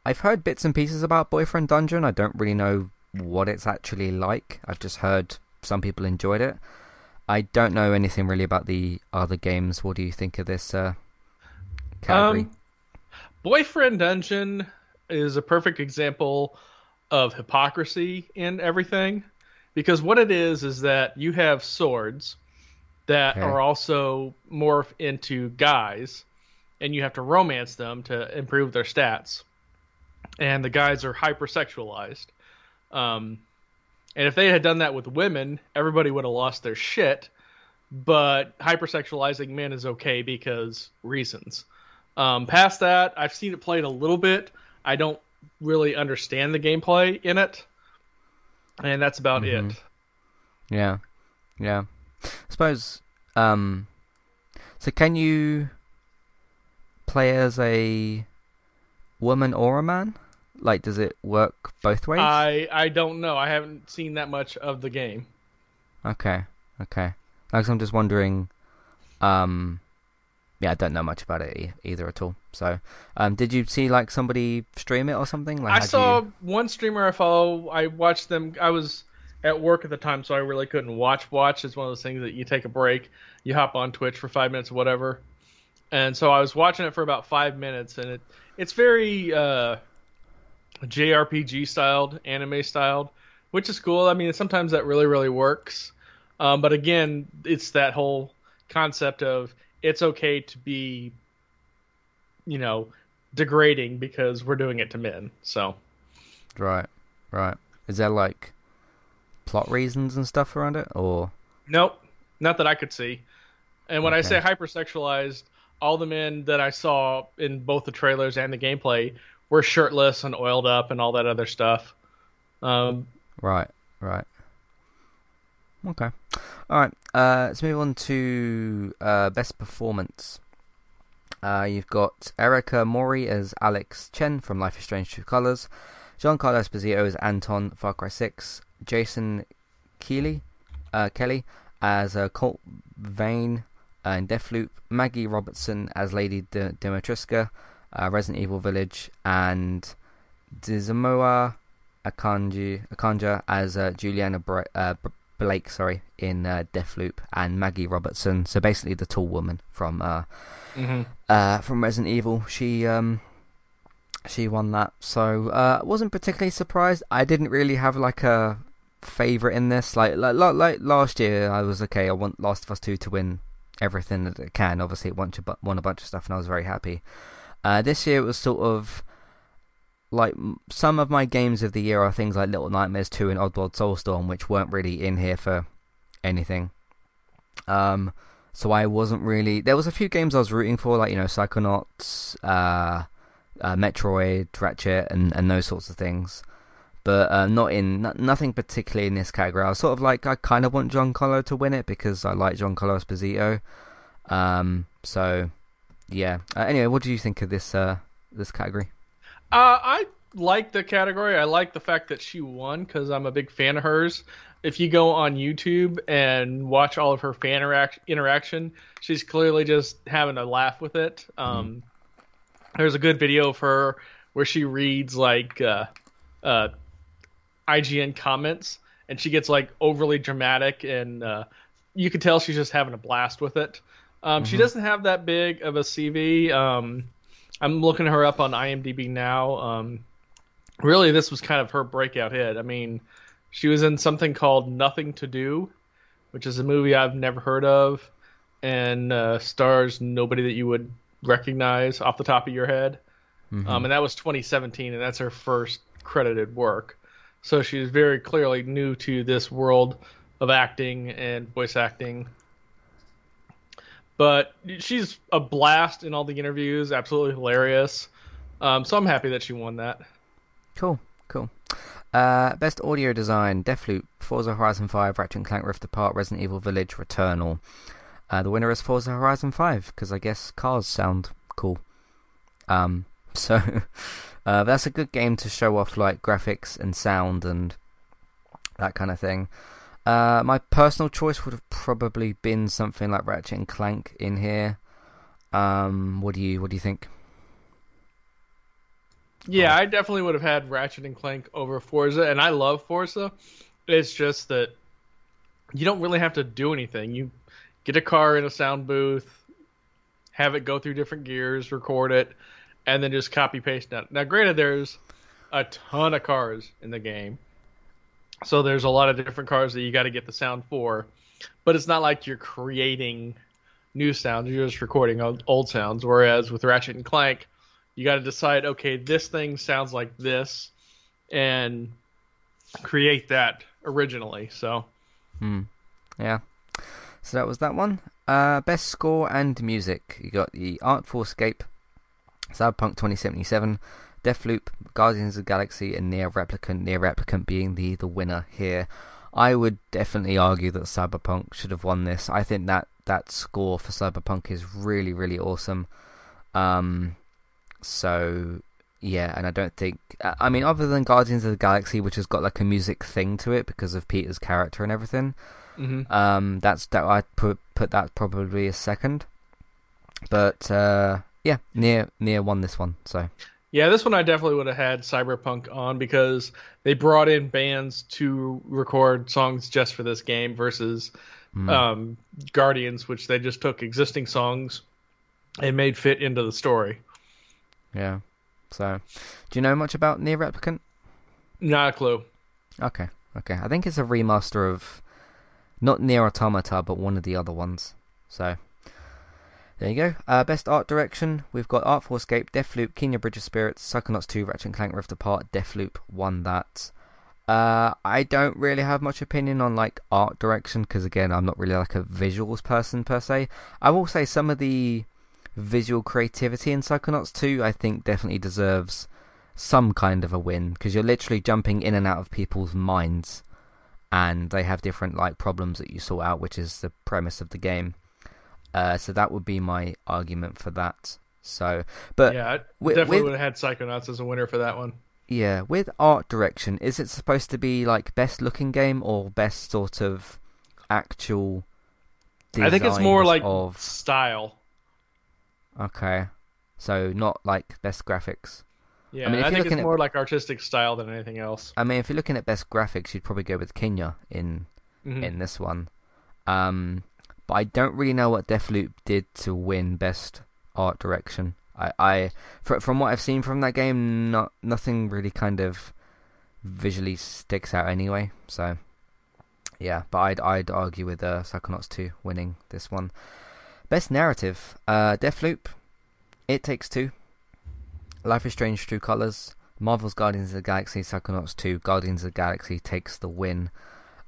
I've heard bits and pieces about Boyfriend Dungeon. I don't really know what it's actually like. I've just heard some people enjoyed it. I don't know anything really about the other games. What do you think of this uh, category? Um, Boyfriend Dungeon is a perfect example of hypocrisy in everything because what it is is that you have swords that Okay. are also morph into guys and you have to romance them to improve their stats and the guys are hypersexualized um, and if they had done that with women everybody would have lost their shit but hypersexualizing men is okay because reasons um, past that, I've seen it played a little bit. I don't really understand the gameplay in it, and that's about Mhm. it. Yeah, yeah. I suppose. Um, so can you play as a woman or a man? Like, does it work both ways? I I don't know. I haven't seen that much of the game. Okay, okay. Like, I'm just wondering. Um, yeah, I don't know much about it e- either at all. So, um, did you see like somebody stream it or something? Like, I saw You... one streamer I follow. I watched them. I was at work at the time, so I really couldn't watch. Watch It's one of those things that you take a break, you hop on Twitch for five minutes, or whatever. And so I was watching it for about five minutes, and it it's very uh, JRPG styled, anime styled, which is cool. I mean, sometimes that really really works. Um, but again, it's that whole concept of it's okay to be, you know, degrading because we're doing it to men. So Right, right. Is there like plot reasons and stuff around it, or nope, not that I could see. And when I say hypersexualized, all the men that I saw in both the trailers and the gameplay were shirtless and oiled up and all that other stuff. Um, right, right? Okay, all right. Uh, let's move on to uh, best performance. Uh, you've got Erika Mori as Alex Chen from Life is Strange: True Colors, Giancarlo Esposito as Anton Far Cry Six, Jason Keeley, uh, Kelly as uh, Colt Vane uh, in Deathloop, Maggie Robertson as Lady D- uh, Resident Evil Village, and Dizamoa Akanji Akanja as uh, Juliana Bra- uh, Blake, sorry, in uh, Deathloop, and Maggie Robertson. So basically, the tall woman from uh, Mm-hmm. uh, from Resident Evil. She um, she won that. So uh, wasn't particularly surprised. I didn't really have like a favorite in this. Like like like, like last year, I was okay. I want Last of Us Two to win everything that it can. Obviously, it won won a bunch of stuff, and I was very happy. Uh, this year, it was sort of like some of my games of the year are things like Little Nightmares 2 and Oddworld Soulstorm, which weren't really in here for anything. Um, so I wasn't really. There was a few games I was rooting for, like you know Psychonauts, uh, uh, Metroid, Ratchet, and and those sorts of things. But uh, not in n- nothing particularly in this category. I was sort of like I kind of want John Giancarlo to win it because I like John Giancarlo Esposito. Um, so yeah. Uh, anyway, what do you think of this uh, this category? Uh, I like the category. I like the fact that she won because I'm a big fan of hers. If you go on YouTube and watch all of her fan interac- interaction, she's clearly just having a laugh with it. Um, There's a good video of her where she reads like uh, uh, IGN comments, and she gets like overly dramatic, and uh, you can tell she's just having a blast with it. Um, She doesn't have that big of a CV. Um, I'm looking her up on IMDb now. Um, really, this was kind of her breakout hit. I mean, she was in something called Nothing to Do, which is a movie I've never heard of, and uh, stars nobody that you would recognize off the top of your head. Um, and that was 2017, and that's her first credited work. So she's very clearly new to this world of acting and voice acting. But she's a blast in all the interviews, absolutely hilarious. Um, so I'm happy that she won that. Cool, cool. Uh, best audio design: Deathloop, Forza Horizon 5, Ratchet and Clank Rift Apart, Resident Evil Village, Returnal. Uh, the winner is Forza Horizon 5 because I guess cars sound cool. Um, so uh, that's a good game to show off like graphics and sound and that kind of thing. Uh, my personal choice would have probably been something like Ratchet and Clank in here. Um, what do you what do you think? Yeah, I definitely would have had Ratchet and Clank over Forza, and I love Forza. It's just that you don't really have to do anything. You get a car in a sound booth, have it go through different gears, record it, and then just copy paste it. Now, granted, there's a ton of cars in the game, so there's a lot of different cars that you got to get the sound for, but it's not like you're creating new sounds. You're just recording old, sounds. Whereas with Ratchet and Clank, you got to decide, okay, this thing sounds like this, and create that originally. So Hmm. Yeah. So that was that one. Uh, best score and music. You got the Artful Escape, Cyberpunk 2077, Deathloop, Guardians of the Galaxy, and NieR Replicant. NieR Replicant being the the winner here. I would definitely argue that Cyberpunk should have won this. I think that that score for Cyberpunk is really really awesome. Um, so yeah, and I don't think. I mean, other than Guardians of the Galaxy, which has got like a music thing to it because of Peter's character and everything, mhm. um, that's that I put put that probably as second. But uh, yeah, NieR NieR won this one. So Yeah, this one I definitely would have had Cyberpunk on because they brought in bands to record songs just for this game versus mm, um, Guardians, which they just took existing songs and made fit into the story. yeah. So, do you know much about NieR Replicant? Not a clue. Okay, okay. I think it's a remaster of not NieR Automata, but one of the other ones. So there you go. Uh, best art direction. We've got Artful Escape, Deathloop, Kena Bridge of Spirits, Psychonauts 2, Ratchet and Clank Rift Apart. Deathloop won that. Uh, I don't really have much opinion on like art direction because again, I'm not really like a visuals person per se. I will say some of the visual creativity in Psychonauts 2, I think definitely deserves some kind of a win because you're literally jumping in and out of people's minds and they have different like problems that you sort out which is the premise of the game uh, so that would be my argument for that so but yeah, I with- definitely with- would have had Psychonauts as a winner for that one. yeah with art direction is it supposed to be like best looking game or best sort of actual I think it's more like of style. okay so not like best graphics Yeah, I mean, if I you're think it's at- more like artistic style than anything else. I mean, if you're looking at best graphics, you'd probably go with Kena in Mhm. in this one. Um, but I don't really know what Deathloop did to win best art direction. I, I fr- from what I've seen from that game, not nothing really kind of visually sticks out anyway. So yeah, but I'd I'd argue with uh, Psychonauts 2 winning this one. Best narrative, uh, Deathloop, It Takes Two, Life is Strange: True Colors, Marvel's Guardians of the Galaxy, Psychonauts 2, Guardians of the Galaxy takes the win.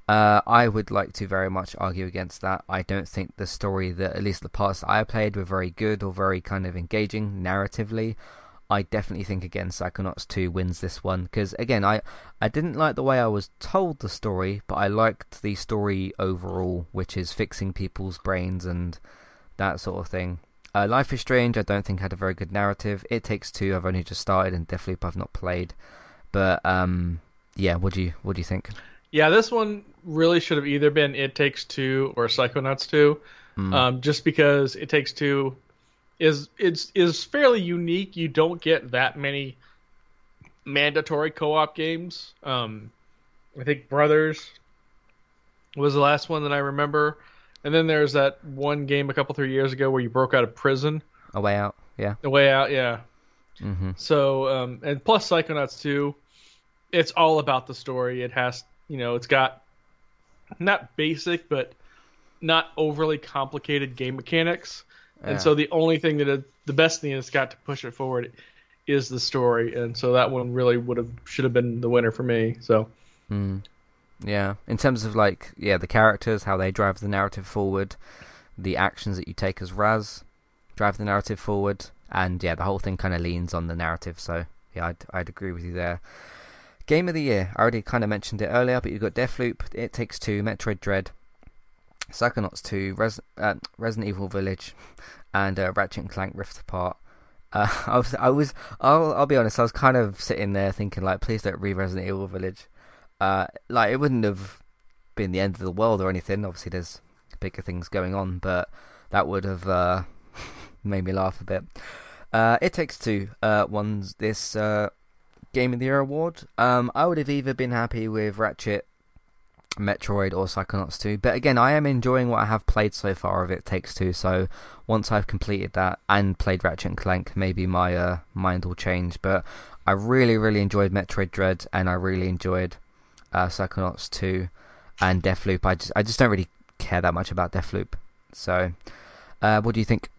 Uh, I would like to very much argue against that. I don't think the story that, at least the parts I played, were very good or very kind of engaging narratively. I definitely think again Psychonauts 2 wins this one because again I I didn't like the way I was told the story, but I liked the story overall, which is fixing people's brains and that sort of thing. Uh, Life is Strange, I don't think had a very good narrative. It Takes Two, I've only just started, and Deathloop I've not played. But um, yeah, what do you what do you think? Yeah, this one really should have either been It Takes Two or Psychonauts Two, Mm. um, just because It Takes Two is it's is fairly unique. You don't get that many mandatory co-op games. Um, I think Brothers was the last one that I remember, and then there's that one game a couple three years ago where you broke out of prison. A way out, yeah. The way out, yeah. hmm So, um, and plus Psychonauts 2, it's all about the story. It has, you know, it's got not basic, but not overly complicated game mechanics. Yeah. And so the only thing that it, the best thing it's got to push it forward is the story. And so that one really would have should have been the winner for me. So Mm. Yeah, in terms of like yeah the characters, how they drive the narrative forward, the actions that you take as Raz drive the narrative forward, and yeah the whole thing kind of leans on the narrative. So yeah, I'd I'd agree with you there. Game of the year, I already kind of mentioned it earlier, but you've got Deathloop, It Takes Two, Metroid Dread, Psychonauts 2, Res- uh, Resident Evil Village, and uh, Ratchet and Clank Rift Apart. Uh, I was, I was, I'll, I'll be honest, I was kind of sitting there thinking like, please don't re Resident Evil Village. Uh, like it wouldn't have been the end of the world or anything. Obviously, there's bigger things going on, but that would have uh, made me laugh a bit. Uh, it takes two. Uh, won this uh, Game of the Year award. Um, I would have either been happy with Ratchet, Metroid, or Psychonauts 2. But again, I am enjoying what I have played so far of It Takes Two. So once I've completed that and played Ratchet and Clank, maybe my uh, mind will change. But I really, really enjoyed Metroid Dread, and I really enjoyed uh, Psychonauts 2 and Deathloop. I just, I just don't really care that much about Deathloop. So, uh, what do you think?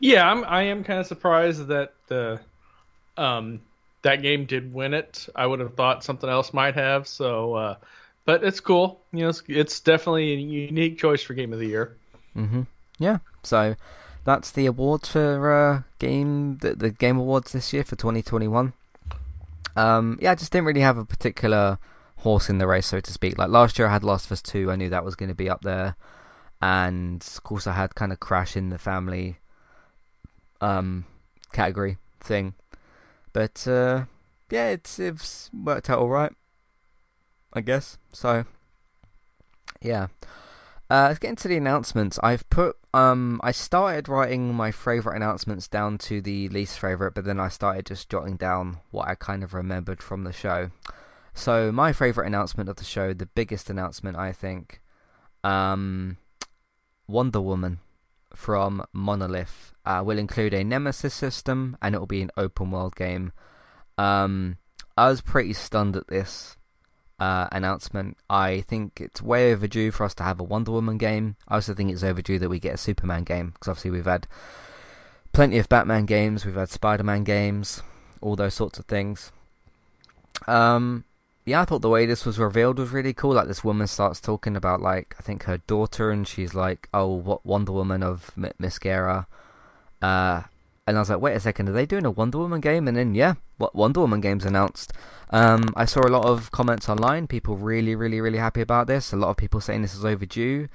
yeah, I'm I am kind of surprised that the um that game did win it. I would have thought something else might have. So, uh, but it's cool. You know, it's, it's definitely a unique choice for Game of the Year. hmm Yeah. So that's the awards for uh, game the, the game awards this year for 2021. Um, yeah, I just didn't really have a particular horse in the race, so to speak. Like last year, I had Last of Us 2. I knew that was going to be up there, and of course, I had kind of Crash in the family um category thing. But uh, yeah, it's it's worked out all right, I guess. So yeah. Uh, let's get into the announcements. I've put um I started writing my favorite announcements down to the least favorite, but then I started just jotting down what I kind of remembered from the show. So my favorite announcement of the show, the biggest announcement I think, um, Wonder Woman from Monolith uh, will include a Nemesis system, and it will be an open world game. Um, I was pretty stunned at this uh, announcement. I think it's way overdue for us to have a Wonder Woman game. I also think it's overdue that we get a Superman game because obviously we've had plenty of Batman games, we've had Spider-Man games, all those sorts of things. Um, yeah, I thought the way this was revealed was really cool. Like this woman starts talking about like I think her daughter, and she's like, "Oh, what Wonder Woman of M- Mascara." Uh, and I was like, "Wait a second, are they doing a Wonder Woman game?" And then yeah, what Wonder Woman game's announced. Um, I saw a lot of comments online. People really, really, really happy about this. A lot of people saying this is overdue.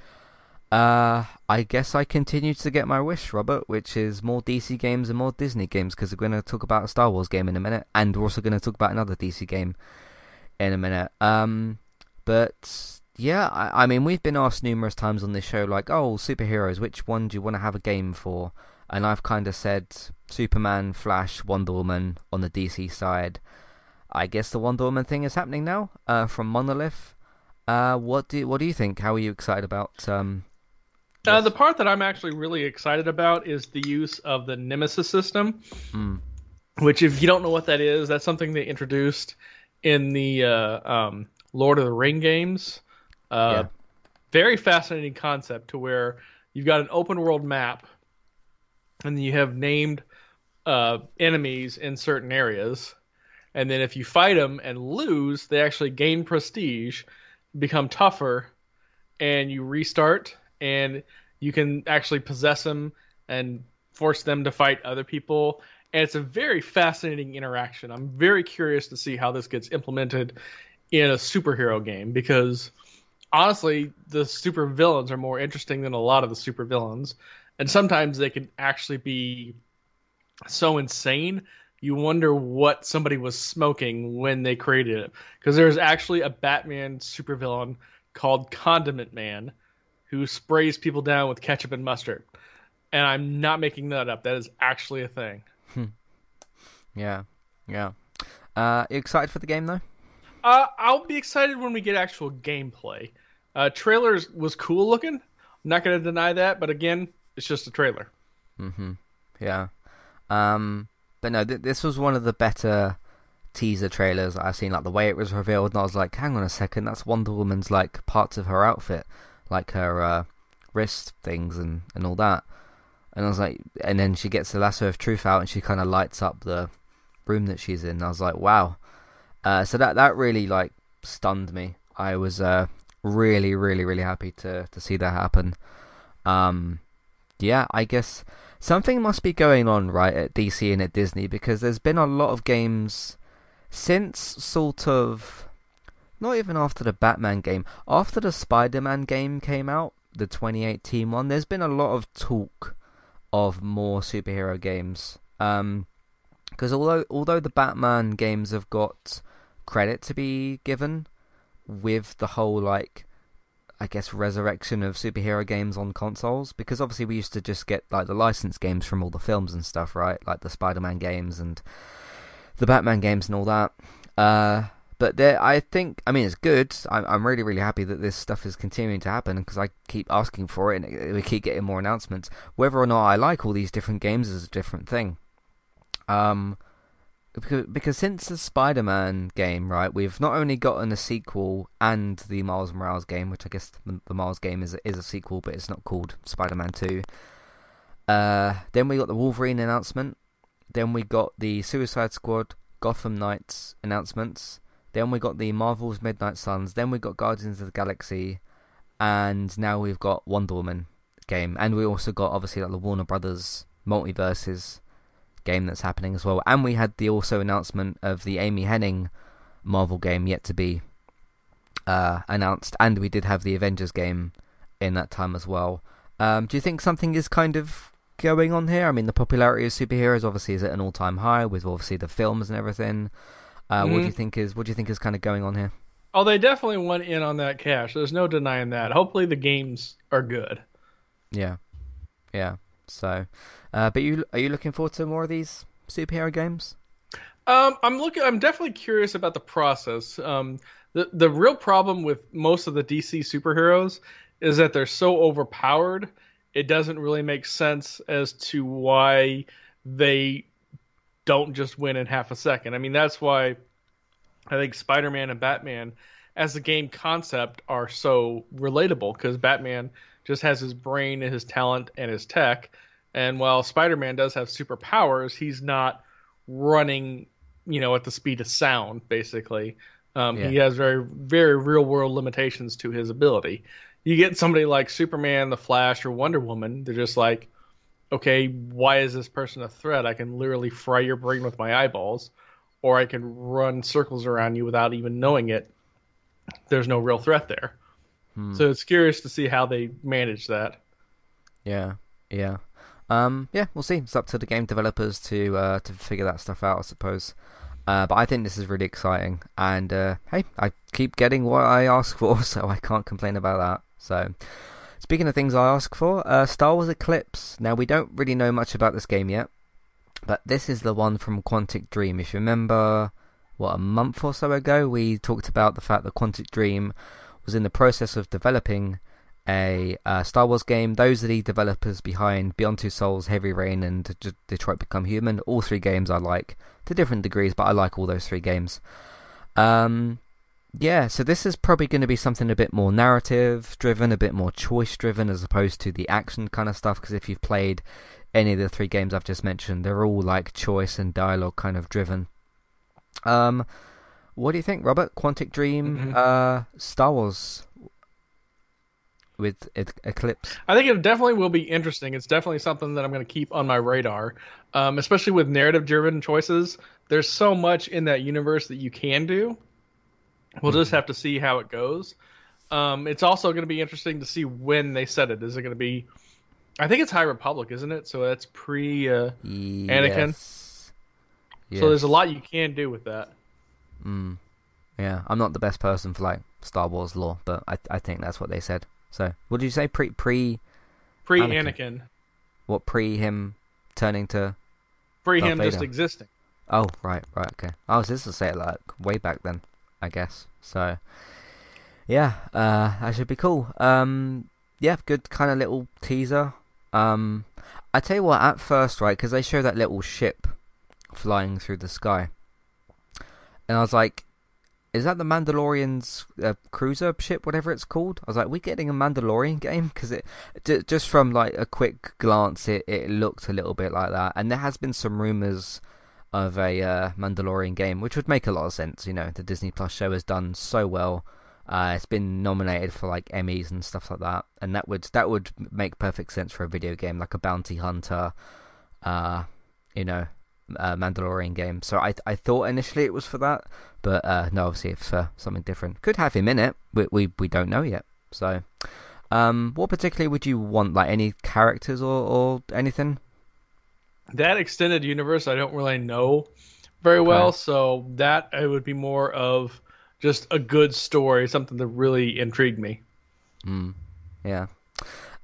Uh, I guess I continue to get my wish, Robert, which is more DC games and more Disney games because we're going to talk about a Star Wars game in a minute, and we're also going to talk about another DC game in a minute. Um, but yeah, I, I mean, we've been asked numerous times on this show, like, oh, superheroes, which one do you want to have a game for? And I've kind of said Superman, Flash, Wonder Woman on the DC side. I guess the Wonder Woman thing is happening now uh, from Monolith. Uh, what do what do you think? How are you excited about? Um, uh, the part that I'm actually really excited about is the use of the Nemesis system, mm. which, if you don't know what that is, that's something they introduced in the uh, um, Lord of the Ring games. Uh, Yeah. Very fascinating concept to where you've got an open world map, and then you have named uh, enemies in certain areas, and then if you fight them and lose, they actually gain prestige, become tougher, and you restart, and you can actually possess them and force them to fight other people. And it's a very fascinating interaction. I'm very curious to see how this gets implemented in a superhero game because honestly, the super villains are more interesting than a lot of the super villains. And sometimes they can actually be so insane you wonder what somebody was smoking when they created it. Because there's actually a Batman supervillain called Condiment Man who sprays people down with ketchup and mustard. And I'm not making that up. That is actually a thing. yeah, yeah. Uh, you excited for the game though? Uh, I'll be excited when we get actual gameplay. Uh, trailers was cool looking. I'm not going to deny that, but again, it's just a trailer. Mm-hmm. Yeah. Um, but no, th- this was one of the better teaser trailers I've seen. Like the way it was revealed, and I was like, "Hang on a second, that's Wonder Woman's like parts of her outfit, like her uh, wrist things and and all that." And I was like, and then she gets the lasso of truth out, and she kind of lights up the room that she's in. I was like, "Wow!" Uh, so that that really like stunned me. I was uh, really, really, really happy to to see that happen. Um, yeah, I guess something must be going on right at DC and at Disney because there's been a lot of games since sort of not even after the Batman game, after the Spider-Man game came out, the 2018 one. There's been a lot of talk of more superhero games. Um, because although although the Batman games have got credit to be given with the whole like I guess resurrection of superhero games on consoles because obviously we used to just get like the licensed games from all the films and stuff, right? Like the Spider-Man games and the Batman games and all that. Uh, but there, I think, I mean, it's good. I'm, I'm really, really happy that this stuff is continuing to happen because I keep asking for it and we keep getting more announcements. Whether or not I like all these different games is a different thing. Um, because, because since the Spider-Man game, right, we've not only gotten a sequel and the Miles Morales game, which I guess the, the Miles game is is a sequel, but it's not called Spider-Man Two. Uh, then we got the Wolverine announcement. Then we got the Suicide Squad, Gotham Knights announcements. Then we got the Marvel's Midnight Suns. Then we got Guardians of the Galaxy, and now we've got Wonder Woman game, and we also got obviously like the Warner Brothers MultiVersus game that's happening as well. And we had the also announcement of the Amy Hennig Marvel game yet to be uh, announced, and we did have the Avengers game in that time as well. Um, do you think something is kind of going on here? I mean, the popularity of superheroes obviously is at an all-time high with obviously the films and everything. Uh, Mm-hmm. What do you think is what do you think is kind of going on here? Oh, they definitely went in on that cash. There's no denying that. Hopefully, the games are good. Yeah, yeah. So, uh, but you are you looking forward to more of these superhero games? Um, I'm looking. I'm definitely curious about the process. Um, the the real problem with most of the DC superheroes is that they're so overpowered. It doesn't really make sense as to why they don't just win in half a second. I mean, that's why I think Spider-Man and Batman, as a game concept, are so relatable because Batman just has his brain and his talent and his tech, and while Spider-Man does have superpowers, he's not running, you know, at the speed of sound. Basically, um, he has very very real world limitations to his ability. You get somebody like Superman, the Flash, or Wonder Woman, they're just like, okay, why is this person a threat? I can literally fry your brain with my eyeballs, or I can run circles around you without even knowing it. There's no real threat there. So it's curious to see how they manage that. Yeah, yeah, um, yeah. We'll see. It's up to the game developers to uh, to figure that stuff out, I suppose. Uh, but I think this is really exciting, and uh, hey, I keep getting what I ask for, so I can't complain about that. So speaking of things I ask for, uh, Star Wars Eclipse. Now we don't really know much about this game yet, but this is the one from Quantic Dream. If you remember, what a month or so ago, we talked about the fact that Quantic Dream was in the process of developing a uh, Star Wars game. Those are the developers behind Beyond Two Souls, Heavy Rain, and D- Detroit Become Human. All three games I like to different degrees, but I like all those three games. Um, yeah, so this is probably going to be something a bit more narrative driven, a bit more choice driven, as opposed to the action kind of stuff. Because if you've played any of the three games I've just mentioned, they're all like choice and dialogue kind of driven. Um, what do you think, Robert? Quantic Dream, mm-hmm. uh, Star Wars with Eclipse? I think it definitely will be interesting. It's definitely something that I'm going to keep on my radar, um, especially with narrative-driven choices. There's so much in that universe that you can do. We'll just mm-hmm. have to see how it goes. Um, it's also going to be interesting to see when they set it. Is it going to be? I think it's High Republic, isn't it? So that's pre uh, Anakin. Yes. So there's a lot you can do with that. Mm. Yeah, I'm not the best person for like Star Wars lore, but I I think that's what they said. So, what did you say? Pre pre pre Anakin. Anakin. What pre him turning to pre Darth him Vader? just existing. Oh right, right, okay. I was just to say it like way back then, I guess. So, yeah, uh, that should be cool. Um, yeah, good kind of little teaser. Um, I tell you what, at first, right, because they show that little ship flying through the sky, and I was like, is that the Mandalorian's uh, cruiser ship, whatever it's called? I was like, we getting a Mandalorian game because it d- just from like a quick glance, it it looked a little bit like that, and there has been some rumors of a uh, Mandalorian game, which would make a lot of sense. You know, the Disney Plus show has done so well. Uh, it's been nominated for like Emmys and stuff like that, and that would that would make perfect sense for a video game, like a bounty hunter, uh, you know, uh, Mandalorian game. So I I thought initially it was for that, but uh, no, obviously it's for something different. Could have him in it. We we, we don't know yet. So, um, what particularly would you want? Like any characters or or anything? That extended universe, I don't really know very okay. well. So that it would be more of just a good story, something that really intrigued me. Mm, yeah.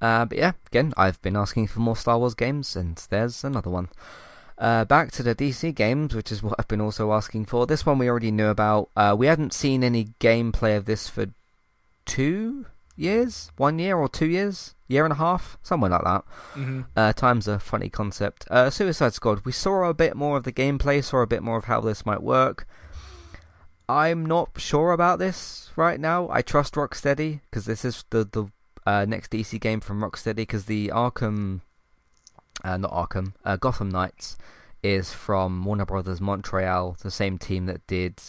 Uh, but yeah, again, I've been asking for more Star Wars games, and there's another one. Uh, back to the DC games, which is what I've been also asking for. This one we already knew about. Uh, we hadn't seen any gameplay of this for two years, one year or two years, year and a half, somewhere like that. Mm-hmm. Uh, time's a funny concept. Uh, Suicide Squad. We saw a bit more of the gameplay, saw a bit more of how this might work. I'm not sure about this right now. I trust Rocksteady because this is the the uh, next DC game from Rocksteady because the Arkham uh, not Arkham, uh, Gotham Knights is from Warner Brothers Montreal, the same team that did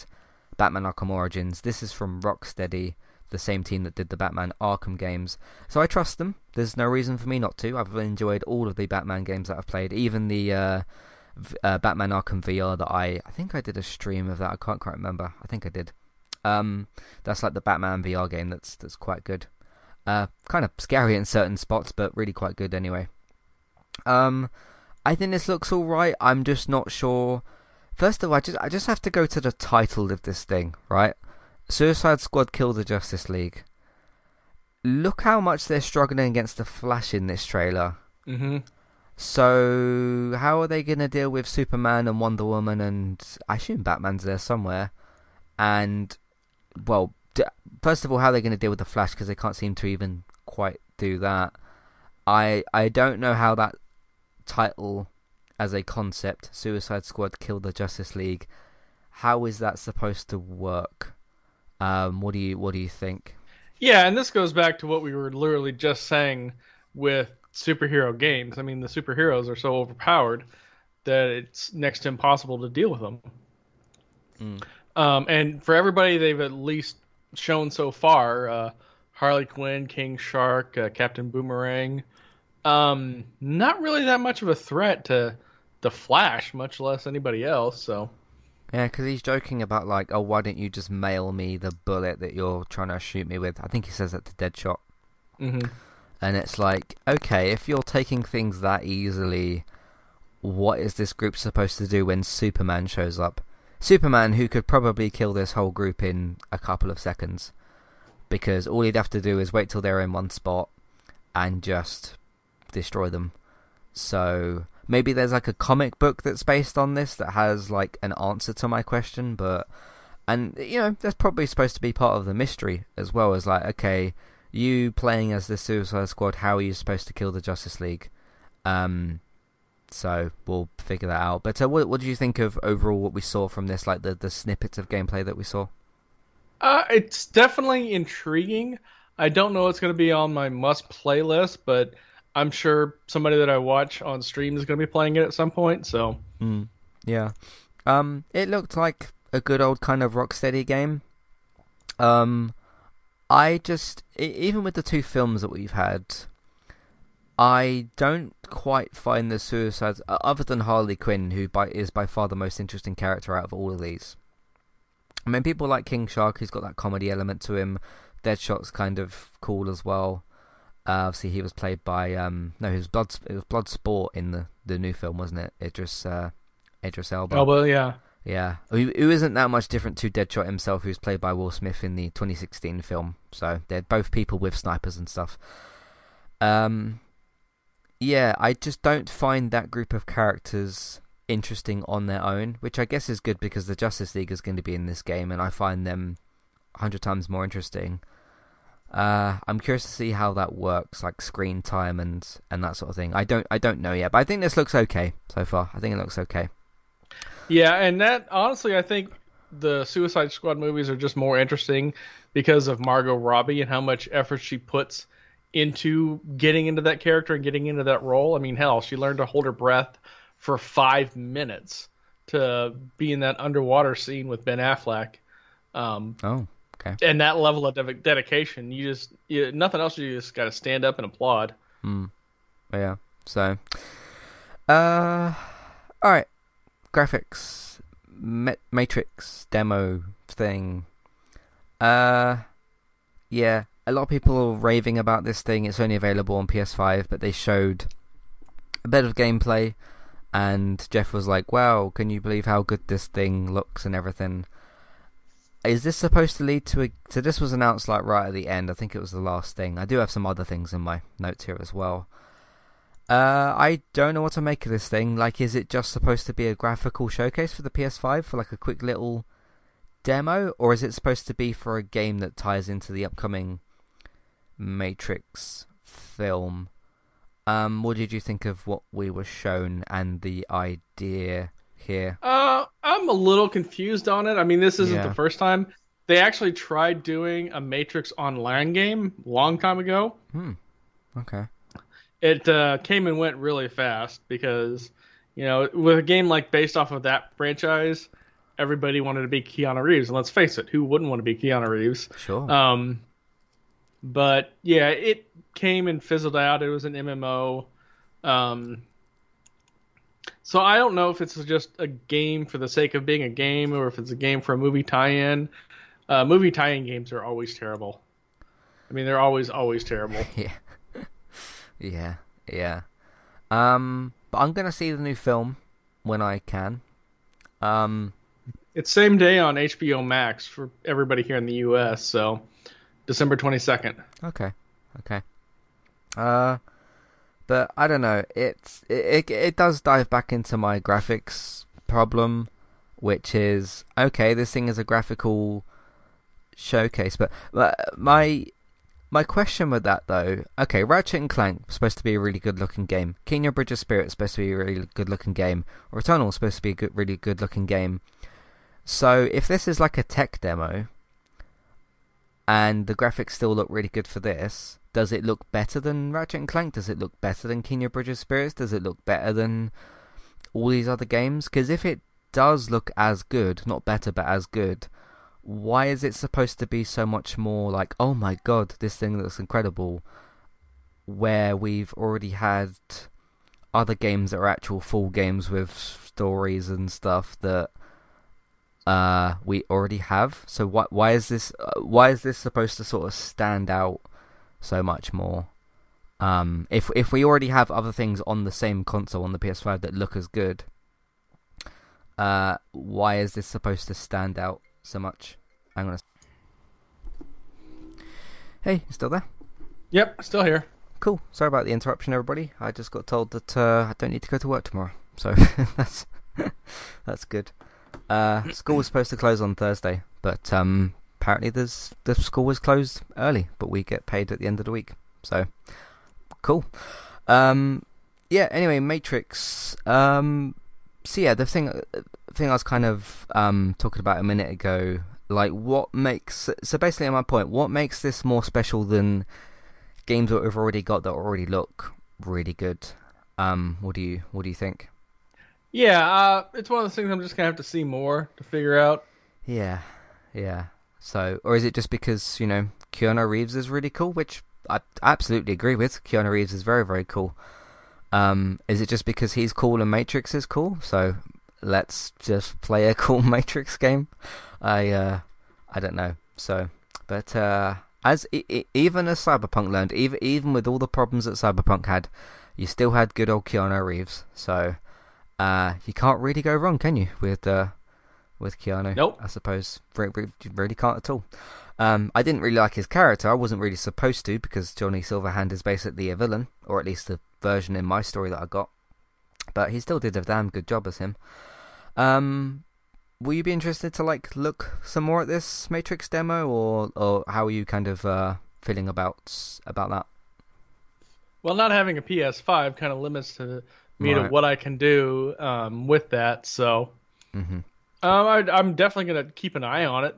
Batman Arkham Origins. This is from Rocksteady, the same team that did the Batman Arkham games. So I trust them. There's no reason for me not to. I've enjoyed all of the Batman games that I've played, even the uh, uh, Batman Arkham VR that I I think I did a stream of that. I can't quite remember. I think I did. Um, that's like the Batman VR game. That's that's quite good. Uh, kind of scary in certain spots, but really quite good anyway. Um, I think this looks all right. I'm just not sure. First of all, I just I just have to go to the title of this thing, right? Suicide Squad kill the Justice League. Look how much they're struggling against the Flash in this trailer. Mm-hmm. So how are they going to deal with Superman and Wonder Woman and I assume Batman's there somewhere? And well, first of all, how are they going to deal with the Flash because they can't seem to even quite do that. I I don't know how that title as a concept, Suicide Squad Kill the Justice League, how is that supposed to work? Um, what do you what do you think? Yeah, and this goes back to what we were literally just saying with superhero games. I mean, the superheroes are so overpowered that it's next to impossible to deal with them. Mm. Um, and for everybody they've at least shown so far, uh, Harley Quinn, King Shark, uh, Captain Boomerang, um, not really that much of a threat to the Flash, much less anybody else. So. Yeah, because he's joking about like, oh, why don't you just mail me the bullet that you're trying to shoot me with? I think he says that to Deadshot. Mm-hmm. And it's like, okay, if you're taking things that easily, what is this group supposed to do when Superman shows up? Superman, who could probably kill this whole group in a couple of seconds, because all he'd have to do is wait till they're in one spot, and just destroy them. So maybe there's like a comic book that's based on this that has like an answer to my question, but and you know that's probably supposed to be part of the mystery as well as like okay, you playing as the Suicide Squad, how are you supposed to kill the Justice League? Um, so we'll figure that out. But uh, what what do you think of overall what we saw from this, like the the snippets of gameplay that we saw? Uh, it's definitely intriguing. I don't know what's going to be on my must play list, but I'm sure somebody that I watch on stream is going to be playing it at some point. So, mm, yeah, um, it looked like a good old kind of Rocksteady game. Um, I just even with the two films that we've had, I don't quite find the suicides other than Harley Quinn, who by, is by far the most interesting character out of all of these. I mean, people like King Shark, who's got that comedy element to him. Deadshot's kind of cool as well. Uh, obviously, he was played by um, no, he was Blood. It was Bloodsport in the, the new film, wasn't it? Idris uh, Idris Elba. Elba, yeah, yeah. Who, who isn't that much different to Deadshot himself, who's played by Will Smith in the 2016 film. So they're both people with snipers and stuff. Um, yeah, I just don't find that group of characters interesting on their own, which I guess is good because the Justice League is going to be in this game, and I find them hundred times more interesting. Uh, I'm curious to see how that works, like screen time and and that sort of thing. I don't I don't know yet, but I think this looks okay so far. I think it looks okay. Yeah, and that honestly, I think the Suicide Squad movies are just more interesting because of Margot Robbie and how much effort she puts into getting into that character and getting into that role. I mean, hell, she learned to hold her breath for five minutes to be in that underwater scene with Ben Affleck. Um, oh, okay. And that level of de- dedication, you just you, nothing else. You just got to stand up and applaud. Hmm. Yeah. So, uh, all right. Graphics, Matrix demo thing. Uh, yeah a lot of people are raving about this thing. It's only available on PS5, but they showed a bit of gameplay, and Geoff was like, "Wow, can you believe how good this thing looks and everything?" Is this supposed to lead to a? So this was announced like right at the end. I think it was the last thing. I do have some other things in my notes here as well. Uh, I don't know what to make of this thing. Like, is it just supposed to be a graphical showcase for the PS5 for like a quick little demo, or is it supposed to be for a game that ties into the upcoming Matrix film. Um, what did you think of what we were shown and the idea here? Uh, I'm a little confused on it. I mean, this isn't yeah. the first time. They actually tried doing a Matrix online game long time ago. Hmm. Okay. It uh, came and went really fast because, you know, with a game like based off of that franchise, everybody wanted to be Keanu Reeves, and let's face it, who wouldn't want to be Keanu Reeves? Sure. Um, but yeah, it came and fizzled out. It was an MMO. Um, so I don't know if it's just a game for the sake of being a game or if it's a game for a movie tie-in. Uh, movie tie-in games are always terrible. I mean, they're always always terrible. yeah, yeah, yeah. Um, but I'm gonna see the new film when I can. Um, it's same day on HBO Max for everybody here in the U.S. So December 22nd. Okay. Okay. Uh but I don't know. It's it, it it does dive back into my graphics problem, which is okay. This thing is a graphical showcase, but my my question with that though, okay, Ratchet and Clank supposed to be a really good looking game. Kena Bridge of Spirit supposed to be a really good looking game. Returnal supposed to be a good, really good looking game. So if this is like a tech demo, and the graphics still look really good for this. Does it look better than Ratchet and Clank? Does it look better than Kena Bridge of Spirits? Does it look better than all these other games? Because if it does look as good, not better but as good, why is it supposed to be so much more like, oh my god, this thing looks incredible, where we've already had other games that are actual full games with stories and stuff that uh, we already have. So why why is this uh, why is this supposed to sort of stand out so much more? Um, if if we already have other things on the same console on the PS5 that look as good, uh, why is this supposed to stand out so much? I'm gonna. Hey, you still there? Yep, still here. cool. Sorry about the interruption, everybody. I just got told that uh, I don't need to go to work tomorrow, so that's that's good. Uh, school was supposed to close on Thursday, but um, apparently there's the school was closed early, but we get paid at the end of the week, so cool. Um, yeah. Anyway, Matrix. Um, so yeah, the thing thing I was kind of um, talking about a minute ago, like what makes so basically, my point, what makes this more special than games that we've already got that already look really good? Um, what do you what do you think? Yeah, uh, it's one of those things I'm just gonna have to see more to figure out. Yeah, yeah. So, or is it just because you know Keanu Reeves is really cool, which I absolutely agree with. Keanu Reeves is very very cool. Um, is it just because he's cool and Matrix is cool? So let's just play a cool Matrix game. I uh, I don't know. So, but uh, as even as Cyberpunk learned, even even with all the problems that Cyberpunk had, you still had good old Keanu Reeves. So uh, you can't really go wrong, can you? With uh, with Keanu, nope. I suppose really, really can't at all. Um, I didn't really like his character. I wasn't really supposed to because Johnny Silverhand is basically a villain, or at least the version in my story that I got. But he still did a damn good job as him. Um, will you be interested to like look some more at this Matrix demo, or or how are you kind of uh, feeling about about that? Well, not having a PS5 kind of limits to me right. to what I can do um, with that. So, mm-hmm. Um, I, am definitely gonna keep an eye on it.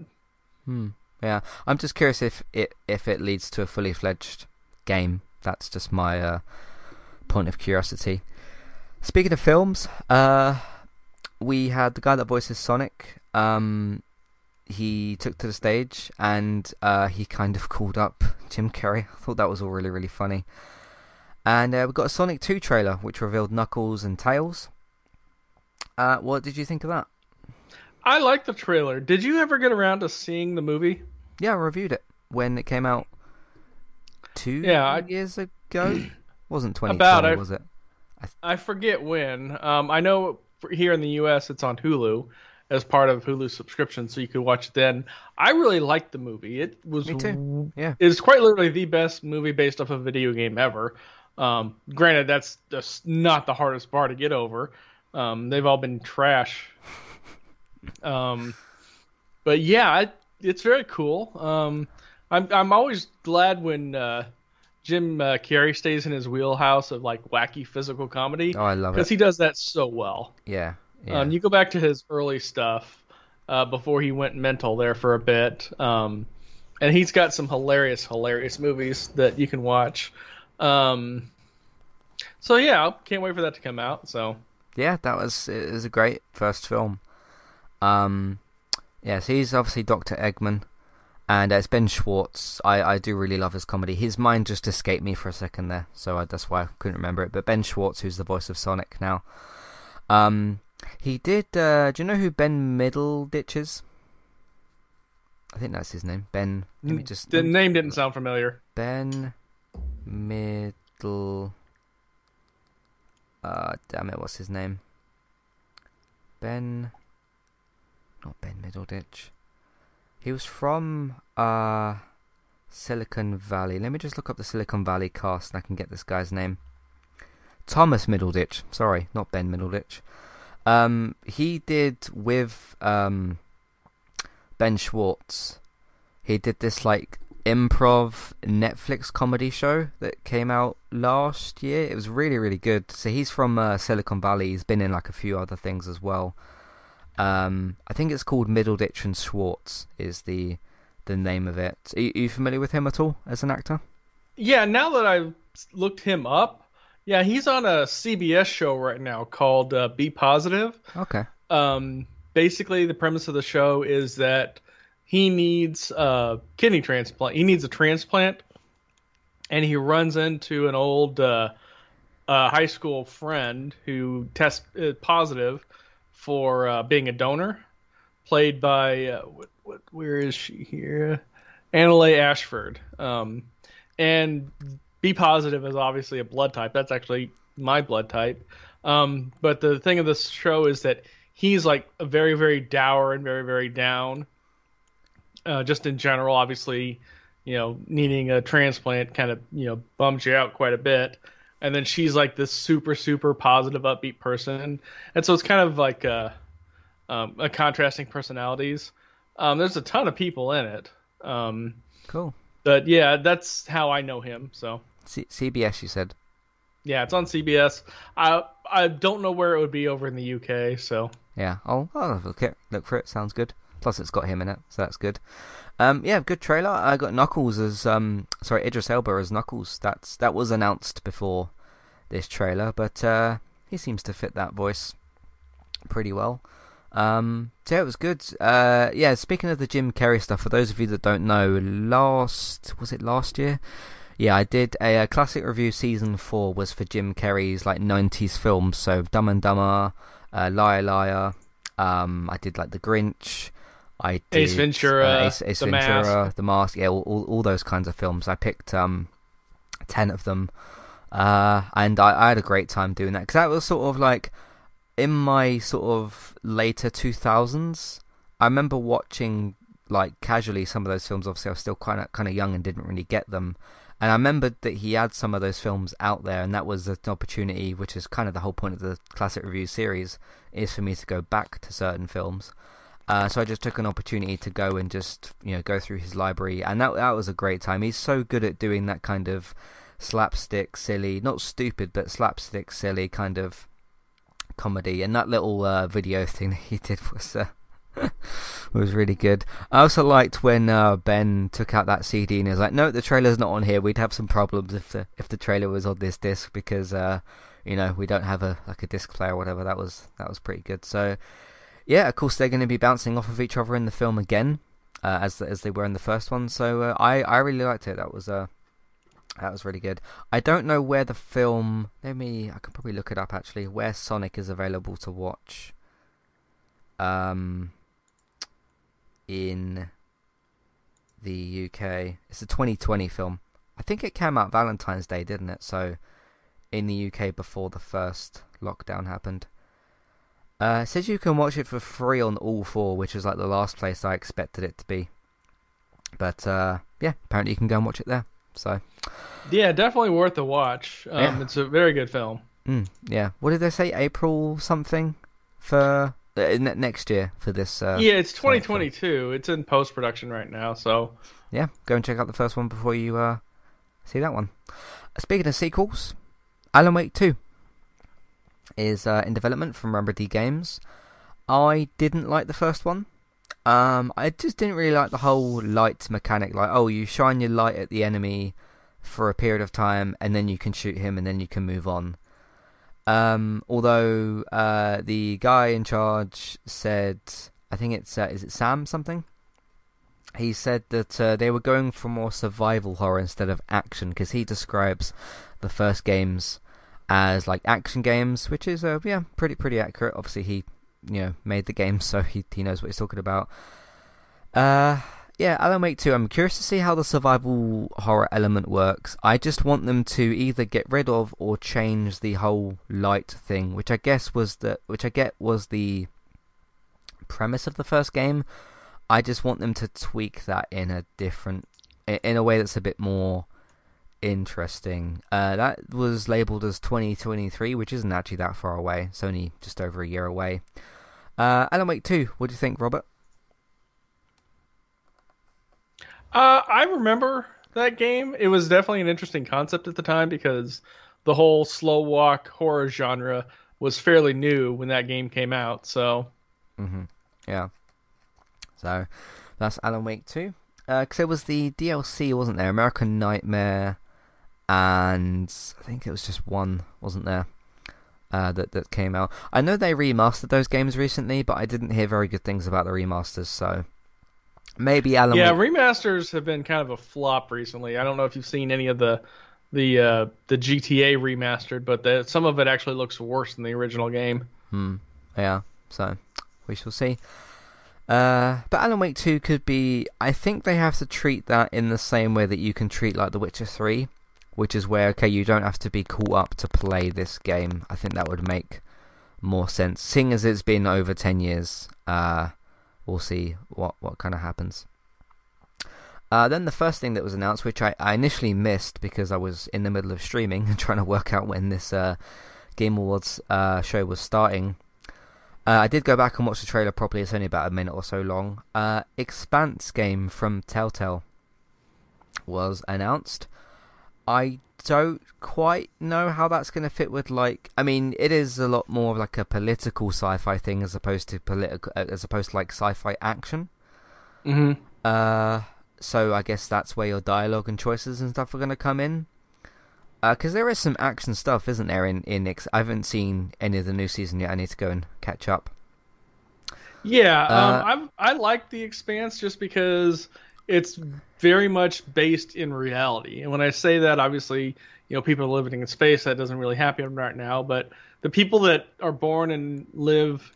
Hmm. Yeah, I'm just curious if it if it leads to a fully fledged game. That's just my uh, point of curiosity. Speaking of films, uh, we had the guy that voices Sonic. Um, he took to the stage and uh, he kind of called up Jim Carrey. I thought that was all really really funny. And uh, we got a Sonic 2 trailer which revealed Knuckles and Tails. Uh, what did you think of that? I like the trailer. Did you ever get around to seeing the movie? Yeah, I reviewed it when it came out two yeah, I... years ago. wasn't 2020, About, I, was it? I, th- I forget when. Um, I know here in the U.S. it's on Hulu as part of Hulu subscription, so you could watch it then. I really liked the movie. It was Me too. Yeah, it's quite literally the best movie based off a video game ever. Um, granted, that's just not the hardest bar to get over. Um, they've all been trash. Um, but yeah, it, it's very cool. Um, I'm I'm always glad when uh, Jim uh, Carrey stays in his wheelhouse of like wacky physical comedy. Oh, I love it because he does that so well. Yeah. yeah. Um, you go back to his early stuff uh, before he went mental there for a bit. Um, and he's got some hilarious, hilarious movies that you can watch. Um, so yeah, can't wait for that to come out. So yeah, that was it was a great first film. Um, yes, he's obviously Doctor Eggman, and uh, it's Ben Schwartz. I I do really love his comedy. His mind just escaped me for a second there, so I, that's why I couldn't remember it. But Ben Schwartz, who's the voice of Sonic now, um, he did. Uh, do you know who Ben Middleditch is? I think that's his name. Ben. Let me just. The name didn't sound familiar. Ben Middle. Uh, damn it, what's his name? Ben. Not Ben Middleditch. He was from uh, Silicon Valley. Let me just look up the Silicon Valley cast and I can get this guy's name. Thomas Middleditch. Sorry, not Ben Middleditch. Um, he did with um, Ben Schwartz. He did this like improv Netflix comedy show that came out last year. It was really, really good. So he's from uh, Silicon Valley. He's been in like a few other things as well. Um, I think it's called Middleditch and Schwartz is the the name of it. Are you, are you familiar with him at all as an actor? Yeah, now that I've looked him up, yeah, he's on a CBS show right now called uh, B Positive. Okay. Um, basically, the premise of the show is that he needs a kidney transplant. He needs a transplant, and he runs into an old uh, uh, high school friend who tests uh, positive for uh, being a donor, played by uh, what, what, where is she here? Annaleigh Ashford. Um, and B positive is obviously a blood type. That's actually my blood type. Um, but the thing of this show is that he's like a very, very dour and very, very down uh, just in general, obviously, you know, needing a transplant kind of, you know, bums you out quite a bit. And then she's like this super, super positive, upbeat person. And so it's kind of like a, um, a contrasting personalities. Um, there's a ton of people in it. Um, cool. But yeah, that's how I know him. So C- CBS, you said. Yeah, it's on CBS. I I don't know where it would be over in the UK. So yeah, I'll, I'll look it. Look for it. Sounds good. Plus, it's got him in it, so that's good. Um, yeah, good trailer. I got Knuckles as um, sorry, Idris Elba as Knuckles. That's that was announced before this trailer, but uh, he seems to fit that voice pretty well. Um, so yeah, it was good. Uh, yeah, speaking of the Jim Carrey stuff, for those of you that don't know, last was it last year? Yeah, I did a, a classic review. Season four was for Jim Carrey's like '90s films, so Dumb and Dumber, uh, Liar Liar. Um, I did like The Grinch. I did Ace Ventura, uh, Ace, Ace The Ventura, Mask. The Mask, yeah, all, all, all those kinds of films. I picked um, ten of them, uh, and I, I had a great time doing that because that was sort of like in my sort of later two thousands. I remember watching like casually some of those films. Obviously, I was still kind of kind of young and didn't really get them. And I remembered that he had some of those films out there, and that was an opportunity, which is kind of the whole point of the classic review series, is for me to go back to certain films. Uh, so I just took an opportunity to go and just you know go through his library, and that that was a great time. He's so good at doing that kind of slapstick, silly, not stupid, but slapstick, silly kind of comedy. And that little uh, video thing that he did was uh, was really good. I also liked when uh, Ben took out that CD and he was like, "No, the trailer's not on here. We'd have some problems if the if the trailer was on this disc because uh, you know we don't have a like a disc player or whatever." That was that was pretty good. So yeah, of course they're going to be bouncing off of each other in the film again, uh, as as they were in the first one. So uh, I I really liked it. That was uh that was really good. I don't know where the film. Let me. I can probably look it up actually. Where Sonic is available to watch. Um. In the UK, it's a 2020 film. I think it came out Valentine's Day, didn't it? So, in the UK before the first lockdown happened. Uh, it says you can watch it for free on All 4, which is like the last place I expected it to be. But uh, yeah, apparently you can go and watch it there. So yeah, definitely worth a watch. Um, Yeah. It's a very good film. mm, yeah, what did they say? April something for uh, next year for this. Uh, yeah, it's Sonic film. 2022. It's in post production right now. So yeah, go and check out the first one before you uh, see that one. Speaking of sequels, Alan Wake 2 is uh, in development from Remedy Games. I didn't like the first one. Um, I just didn't really like the whole light mechanic. Like, oh, you shine your light at the enemy for a period of time, and then you can shoot him, and then you can move on. Um, although uh, the guy in charge said, I think it's uh, is it Sam something? He said that uh, they were going for more survival horror instead of action because he describes the first games as like action games, which is uh, yeah pretty pretty accurate. Obviously, he you know made the game, so he he knows what he's talking about. Uh, yeah, Alan Wake 2. I'm curious to see how the survival horror element works. I just want them to either get rid of or change the whole light thing, which I guess was the which I get was the premise of the first game. I just want them to tweak that in a different in a way that's a bit more interesting. Uh, that was labeled as 2023, which isn't actually that far away. It's only just over a year away. Uh, Alan Wake 2, what do you think, Robert? uh, I remember that game. It was definitely an interesting concept at the time because the whole slow walk horror genre was fairly new when that game came out. So hmm Yeah. So that's Alan Wake 2. Because there was the DLC, wasn't there? American Nightmare, and I think it was just one, wasn't there? Uh, that that came out. I know they remastered those games recently, but I didn't hear very good things about the remasters. So maybe Alan. Wake. Yeah, Wake... remasters have been kind of a flop recently. I don't know if you've seen any of the the uh, the GTA remastered, but the, some of it actually looks worse than the original game. Hmm. Yeah. So we shall see. Uh, but Alan Wake 2 could be. I think they have to treat that in the same way that you can treat like The Witcher 3, which is where okay, you don't have to be caught up to play this game. I think that would make more sense. Seeing as it's been over 10 years, uh, we'll see what what kind of happens. Uh, then the first thing that was announced, which I, I initially missed because I was in the middle of streaming and trying to work out when this uh, Game Awards uh, show was starting. Uh, I did go back and watch the trailer properly. It's only about a minute or so long. Uh, Expanse game from Telltale was announced. I don't quite know how that's going to fit with like. I mean, it is a lot more like a political sci-fi thing as opposed to political, as opposed to like sci-fi action. hmm Uh, so I guess that's where your dialogue and choices and stuff are going to come in. Because uh, there is some action stuff, isn't there? In in X, I haven't seen any of the new season yet. I need to go and catch up. Yeah, Uh, um, I I like the Expanse just because it's very much based in reality. And when I say that, obviously, you know, people are living in space. That doesn't really happen right now. But the people that are born and live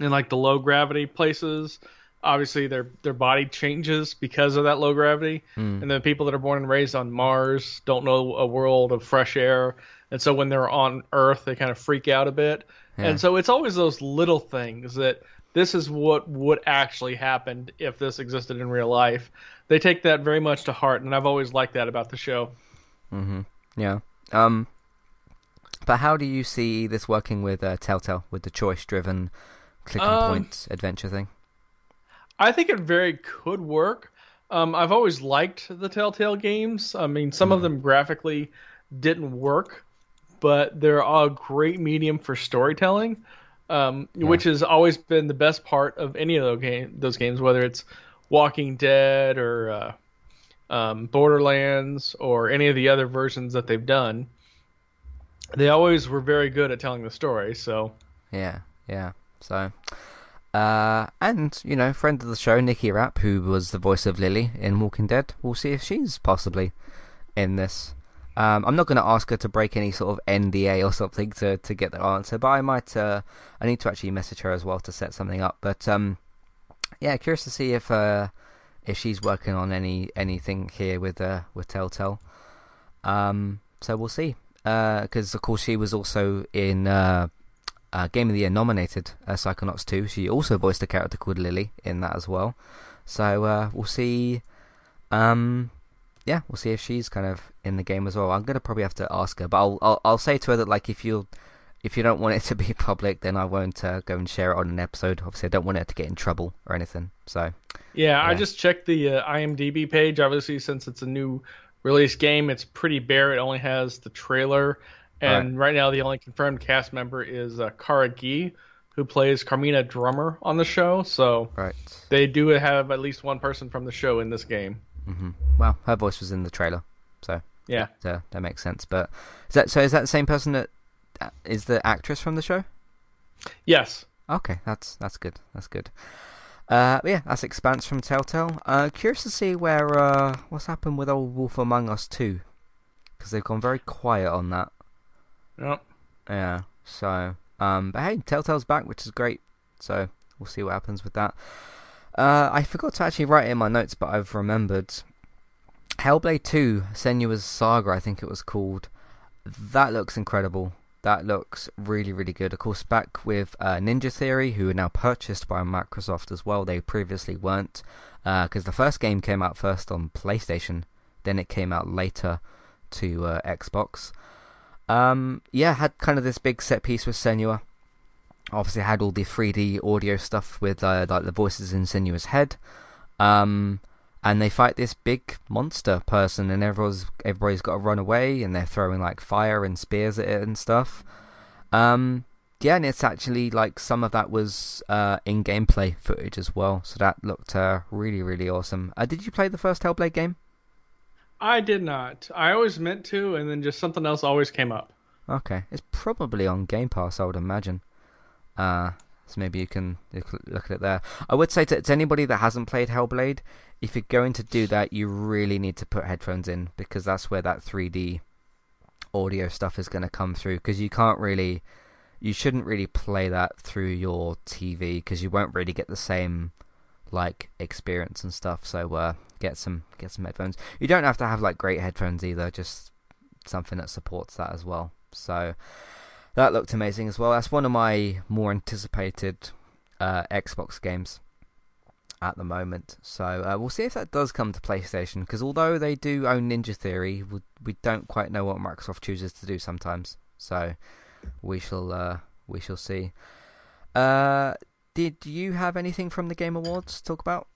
in like the low gravity places, obviously their their body changes because of that low gravity. Hmm. And the people that are born and raised on Mars don't know a world of fresh air. And so when they're on Earth, they kind of freak out a bit. Yeah. And so it's always those little things that this is what would actually happen if this existed in real life. They take that very much to heart, and I've always liked that about the show. Mm-hmm. Yeah. Um. But how do you see this working with uh, Telltale with the choice-driven, click and Um, point adventure thing? I think it very could work. Um, I've always liked the Telltale games. I mean, some of them graphically didn't work, but they're a great medium for storytelling, um, which has always been the best part of any of those, game, those games, whether it's Walking Dead or uh, um, Borderlands or any of the other versions that they've done. They always were very good at telling the story. So Yeah, yeah. So, uh, and you know, friend of the show, Nikki Rapp, who was the voice of Lily in Walking Dead. We'll see if she's possibly in this. Um, I'm not going to ask her to break any sort of NDA or something to to get the answer, but I might. Uh, I need to actually message her as well to set something up. But um, yeah, curious to see if uh, if she's working on any anything here with uh, with Telltale. Um, so we'll see. Because of course she was also in uh, uh, Game of the Year nominated uh, Psychonauts 2. She also voiced a character called Lily in that as well. So uh, we'll see. Um, yeah, we'll see if she's kind of in the game as well. I'm gonna probably have to ask her, but I'll I'll, I'll say to her that like if you if you don't want it to be public, then I won't uh, go and share it on an episode. Obviously, I don't want it to get in trouble or anything. So Yeah, I just checked the uh, IMDb page. Obviously, since it's a new release game, it's pretty bare. It only has the trailer, and right, now the only confirmed cast member is uh, Cara Gee, who plays Camina Drummer on the show. So right. they do have at least one person from the show in this game. Hmm Well, her voice was in the trailer, so Yeah, that, that makes sense. But is that so? Is that the same person that uh, is the actress from the show? yes. Okay, that's that's good. That's good. Uh, yeah, that's Expanse from Telltale. Uh, curious to see where uh, what's happened with old Wolf Among Us 2, because they've gone very quiet on that. Yep. Yeah. So, um, but hey, Telltale's back, which is great. So we'll see what happens with that. Uh, I forgot to actually write it in my notes, but I've remembered. Hellblade 2, Senua's Saga, I think it was called. That looks incredible. That looks really, really good. Of course, back with uh, Ninja Theory, who are now purchased by Microsoft as well. They previously weren't, because the first game came out first on PlayStation, then it came out later to uh, Xbox. Um, yeah, had kind of this big set piece with Senua. Obviously, had all the 3D audio stuff with uh, like the voices in Senua's head. Um, and they fight this big monster person, and everyone's everybody's got to run away, and they're throwing like fire and spears at it and stuff. Um, yeah, and it's actually like some of that was uh, in gameplay footage as well, so that looked uh, really really awesome. Uh, did you play the first Hellblade game? I did not. I always meant to, and then just something else always came up. Okay, it's probably on Game Pass, I would imagine. Uh, so maybe you can look at it there. I would say to, to anybody that hasn't played Hellblade, if you're going to do that, you really need to put headphones in because that's where that 3D audio stuff is going to come through. Because you can't really, you shouldn't really play that through your TV because you won't really get the same like experience and stuff. So uh, get some get some headphones. You don't have to have like great headphones either. Just something that supports that as well. So that looked amazing as well. That's one of my more anticipated uh, Xbox games. at the moment. So uh, we'll see if that does come to PlayStation. Because although they do own Ninja Theory, we, we don't quite know what Microsoft chooses to do sometimes. So we shall uh, we shall see. Uh, did you have anything from the Game Awards to talk about?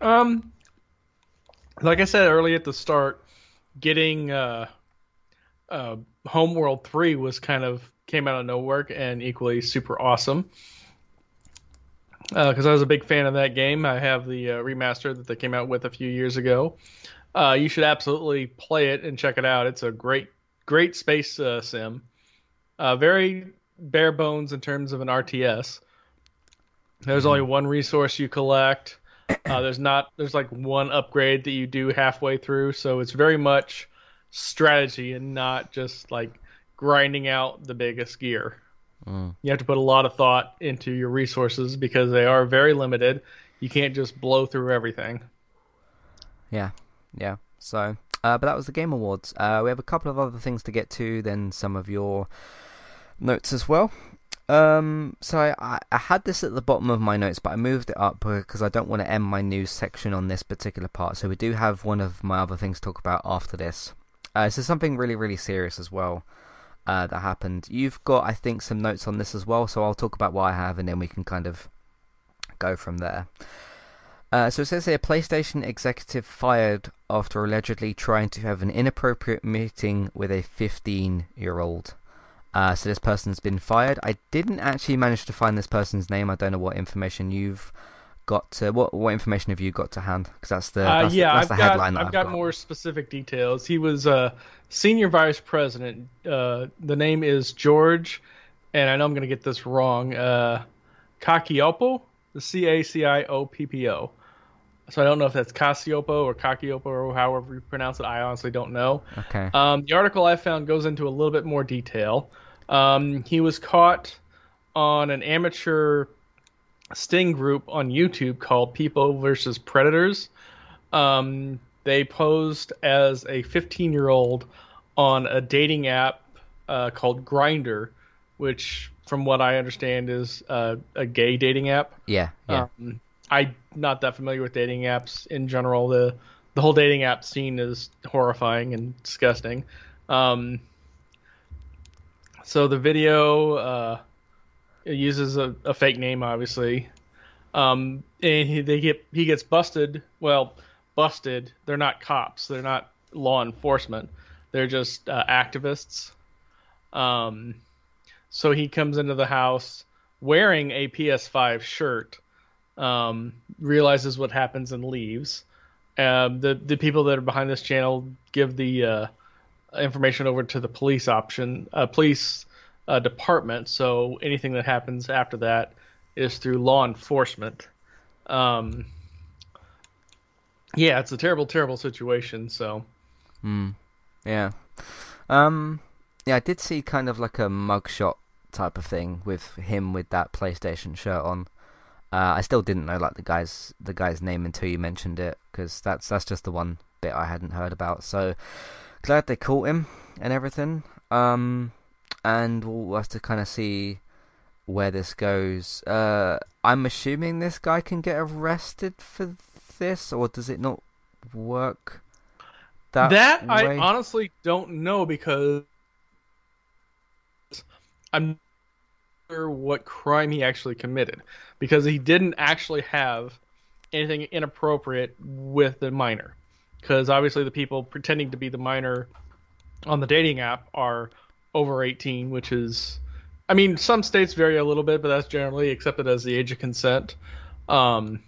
Um, like I said early at the start, getting uh, uh, Homeworld three was kind of came out of nowhere and equally super awesome. Because uh, I was a big fan of that game. I have the uh, remaster that they came out with a few years ago. Uh, you should absolutely play it and check it out. It's a great, great space uh, sim. Uh, very bare bones in terms of an RTS. There's only one resource you collect. Uh, there's not. There's like one upgrade that you do halfway through, so it's very much strategy and not just like grinding out the biggest gear. Mm. You have to put a lot of thought into your resources because they are very limited. You can't just blow through everything. Yeah, yeah. So, uh, but that was the Game Awards. Uh, we have a couple of other things to get to, then some of your notes as well. Um, so I, I had this at the bottom of my notes, but I moved it up because I don't want to end my news section on this particular part. So we do have one of my other things to talk about after this. Uh, is something really, really serious as well uh, that happened. You've got, I think, some notes on this as well, so I'll talk about what I have and then we can kind of go from there. Uh, so it says here PlayStation executive fired after allegedly trying to have an inappropriate meeting with a 15 year old. Uh, so this person's been fired. I didn't actually manage to find this person's name. I don't know what information you've got. To, what what information have you got to hand? Because that's the uh, that's, yeah, that's the I've headline. Got, I've I've got, got, more specific details. He was a uh, senior vice president. Uh, the name is George, and I know I'm going to get this wrong. Uh, Cacioppo, the C A C I O P P O. So I don't know if that's Casiopo or Kakiopo or however you pronounce it. I honestly don't know. Okay. Um, the article I found goes into a little bit more detail. Um, he was caught on an amateur sting group on YouTube called People versus Predators. Um, they posed as a 15 year old on a dating app uh, called Grindr, which, from what I understand, is uh, a gay dating app. Yeah, yeah. Um, I'm not that familiar with dating apps in general. The the whole dating app scene is horrifying and disgusting. Um, so the video uh, uses a, a, fake name, obviously, um, and he, they get he gets busted. Well, busted. They're not cops. They're not law enforcement. They're just uh, activists. Um, so he comes into the house wearing a PS5 shirt, um, realizes what happens and leaves. Um, the the people that are behind this channel give the uh, information over to the police option, uh, police uh, department. So anything that happens after that is through law enforcement. Um, yeah, it's a terrible, terrible situation. So, mm, yeah, um, yeah, I did see kind of like a mugshot type of thing with him with that PlayStation shirt on. Uh, I still didn't know like the guy's the guy's name until you mentioned it because that's that's just the one bit I hadn't heard about. So glad they caught him and everything. Um, and we'll have to kind of see where this goes. Uh, I'm assuming this guy can get arrested for this, or does it not work? That, that I honestly don't know because I'm not sure what crime he actually committed because he didn't actually have anything inappropriate with the minor because obviously the people pretending to be the minor on the dating app are over 18, which is, I mean, some states vary a little bit, but that's generally accepted as the age of consent. Um,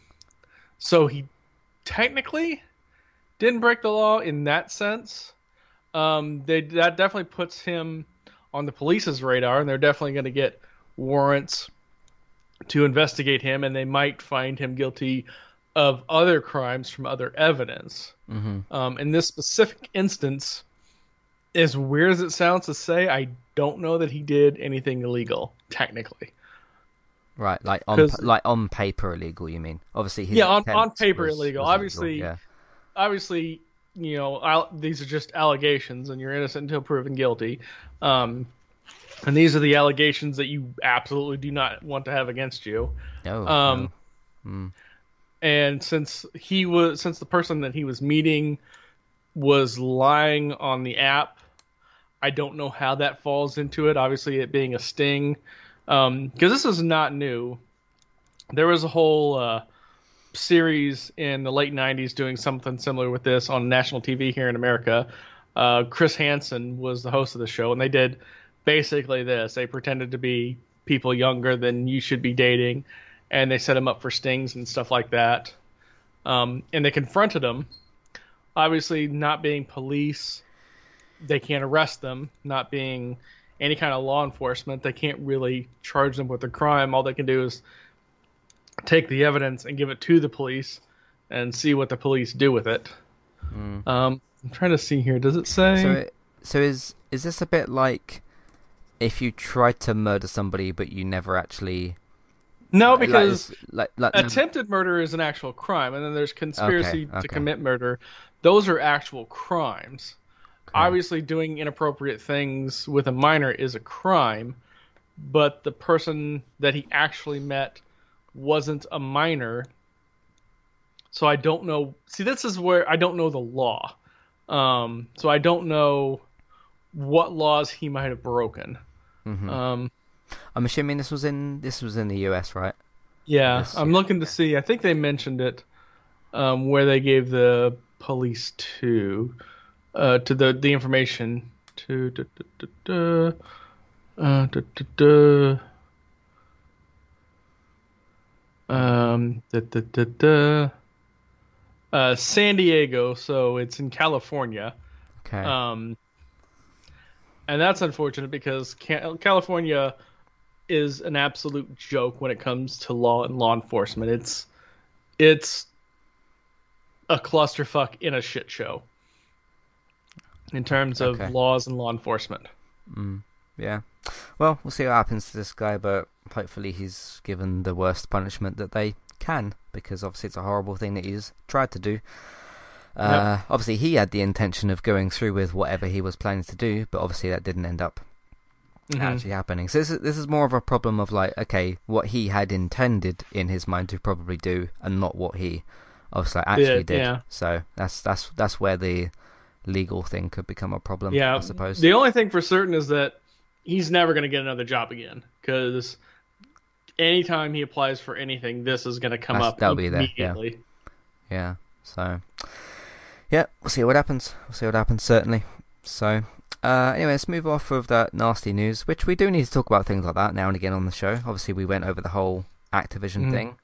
so he technically didn't break the law in that sense. Um, they that definitely puts him on the police's radar, and they're definitely going to get warrants to investigate him, and they might find him guilty of other crimes from other evidence. Mm-hmm. Um, in this specific instance, as weird as it sounds to say, I don't know that he did anything illegal technically. Right, like on like on paper illegal. You mean? Obviously, yeah, on on paper was, illegal. Was obviously, illegal, yeah. obviously, you know, these are just allegations, and you're innocent until proven guilty. Um, and these are the allegations that you absolutely do not want to have against you. No. Um, no. Mm. and since he was since the person that he was meeting was lying on the app, I don't know how that falls into it. Obviously, it being a sting, because um, this is not new. There was a whole uh, series in the late '90s doing something similar with this on national TV here in America. Uh, Chris Hansen was the host of the show, and they did basically this. They pretended to be people younger than you should be dating, and they set them up for stings and stuff like that. Um, and they confronted them, Obviously, not being police, they can't arrest them. Not being any kind of law enforcement, they can't really charge them with a crime. All they can do is take the evidence and give it to the police and see what the police do with it. Mm. Um, I'm trying to see here. Does it say? So, so is is this a bit like if you tried to murder somebody but you never actually no, because like, like, like, attempted murder is an actual crime, and then there's conspiracy okay, okay. to commit murder. Those are actual crimes. Obviously, doing inappropriate things with a minor is a crime, but the person that he actually met wasn't a minor. So I don't know. See, this is where I don't know the law. Um, so I don't know what laws he might have broken. Mm-hmm. Um, I'm assuming this was in this was in the US, right? Yeah, this, I'm looking to see. I think they mentioned it um, where they gave the police to uh, to the the information to da, da, da, uh, da, da, da. Um, da, da, da, da. Uh, San Diego, so it's in California. Okay. Um, and that's unfortunate because California is an absolute joke when it comes to law and law enforcement. It's it's a clusterfuck in a shit show in terms of okay. laws and law enforcement. Mm, yeah. Well, we'll see what happens to this guy, but hopefully he's given the worst punishment that they can, because obviously it's a horrible thing that he's tried to do. Uh, yep. Obviously, he had the intention of going through with whatever he was planning to do, but obviously that didn't end up mm-hmm. actually happening. So this is, this is more of a problem of like, okay, what he had intended in his mind to probably do, and not what he obviously actually yeah, did. Yeah. So that's that's that's where the legal thing could become a problem. Yeah, I suppose. The only thing for certain is that he's never going to get another job again because anytime he applies for anything, this is going to come that's, up that'll immediately. Be there. Yeah. yeah. So yeah, we'll see what happens. We'll see what happens, certainly. So, uh, anyway, let's move off of that nasty news, which we do need to talk about things like that now and again on the show. Obviously, we went over the whole Activision mm. thing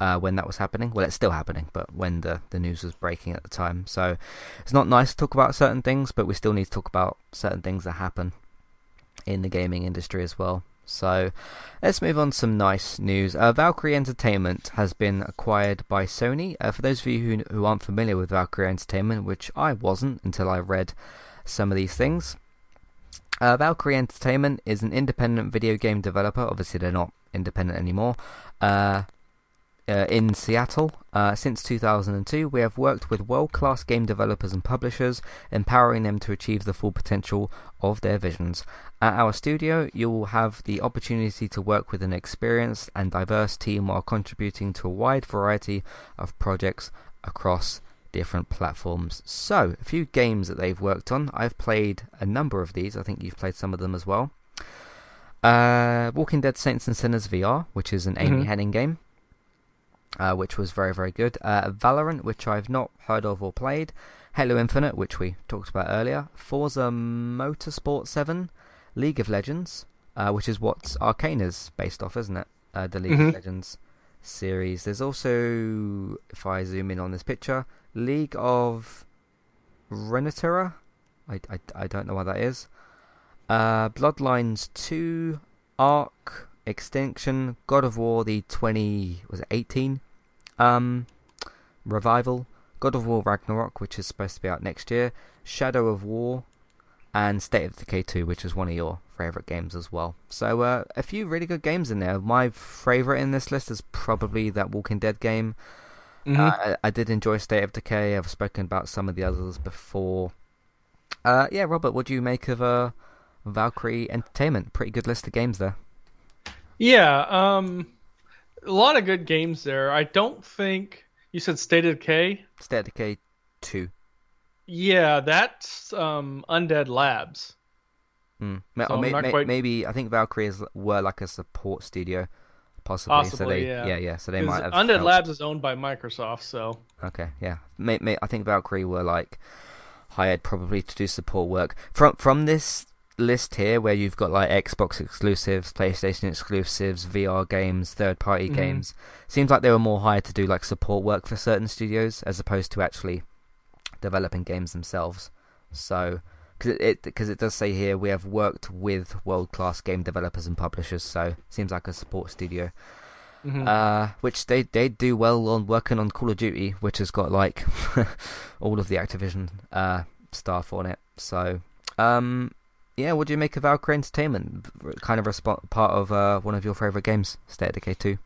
uh, when that was happening. Well, it's still happening, but when the, the news was breaking at the time. So, it's not nice to talk about certain things, but we still need to talk about certain things that happen in the gaming industry as well. So let's move on to some nice news. Uh, Valkyrie Entertainment has been acquired by Sony. Uh, for those of you who, who aren't familiar with Valkyrie Entertainment, which I wasn't until I read some of these things, uh, Valkyrie Entertainment is an independent video game developer. Obviously, they're not independent anymore. Uh, uh, in Seattle. Uh, since 2002, we have worked with world class game developers and publishers, empowering them to achieve the full potential of their visions. At our studio, you will have the opportunity to work with an experienced and diverse team while contributing to a wide variety of projects across different platforms. So, a few games that they've worked on. I've played a number of these, I think you've played some of them as well. Uh, Walking Dead Saints and Sinners VR, which is an mm-hmm. Amy Hennig game uh, which was very, very good. Uh, Valorant, which I've not heard of or played. Halo Infinite, which we talked about earlier. Forza Motorsport 7. League of Legends, uh, which is what Arcane is based off, isn't it? Uh, the League mm-hmm. of Legends series. There's also, if I zoom in on this picture, League of Runeterra. I, I, I don't know what that is. Uh, Bloodlines 2, Ark, Extinction, God of War, the 20 was it 18 um, revival, God of War Ragnarok, which is supposed to be out next year, Shadow of War, and State of Decay 2, which is one of your favorite games as well. So uh, a few really good games in there. My favorite in this list is probably that Walking Dead game. Mm-hmm. Uh, I, I, did enjoy State of Decay. I've spoken about some of the others before. Uh, yeah, Robert, what do you make of uh, Valkyrie Entertainment? Pretty good list of games there. Yeah, um, a lot of good games there. I don't think You said State of Decay. State of Decay two. Yeah, that's um, Undead Labs. Mm. So or may, may- quite- maybe I think Valkyrie is, were like a support studio, possibly. so they, yeah. yeah, yeah. So they might have. Undead helped. Labs is owned by Microsoft, so Okay, yeah. May, may, I think Valkyrie were like hired probably to do support work from from this list here, where you've got like Xbox exclusives, PlayStation exclusives, VR games, third party Mhm. games. Seems like they were more hired to do like support work for certain studios as opposed to actually developing games themselves. So. Because it, because it does say here we have worked with world class game developers and publishers, so seems like a support studio. mhm. Uh, which they they do well on working on Call of Duty, which has got like all of the Activision uh staff on it. So, um, yeah, what do you make of Valkyrie Entertainment? Kind of a spot, part of uh, one of your favorite games, State of Decay Two.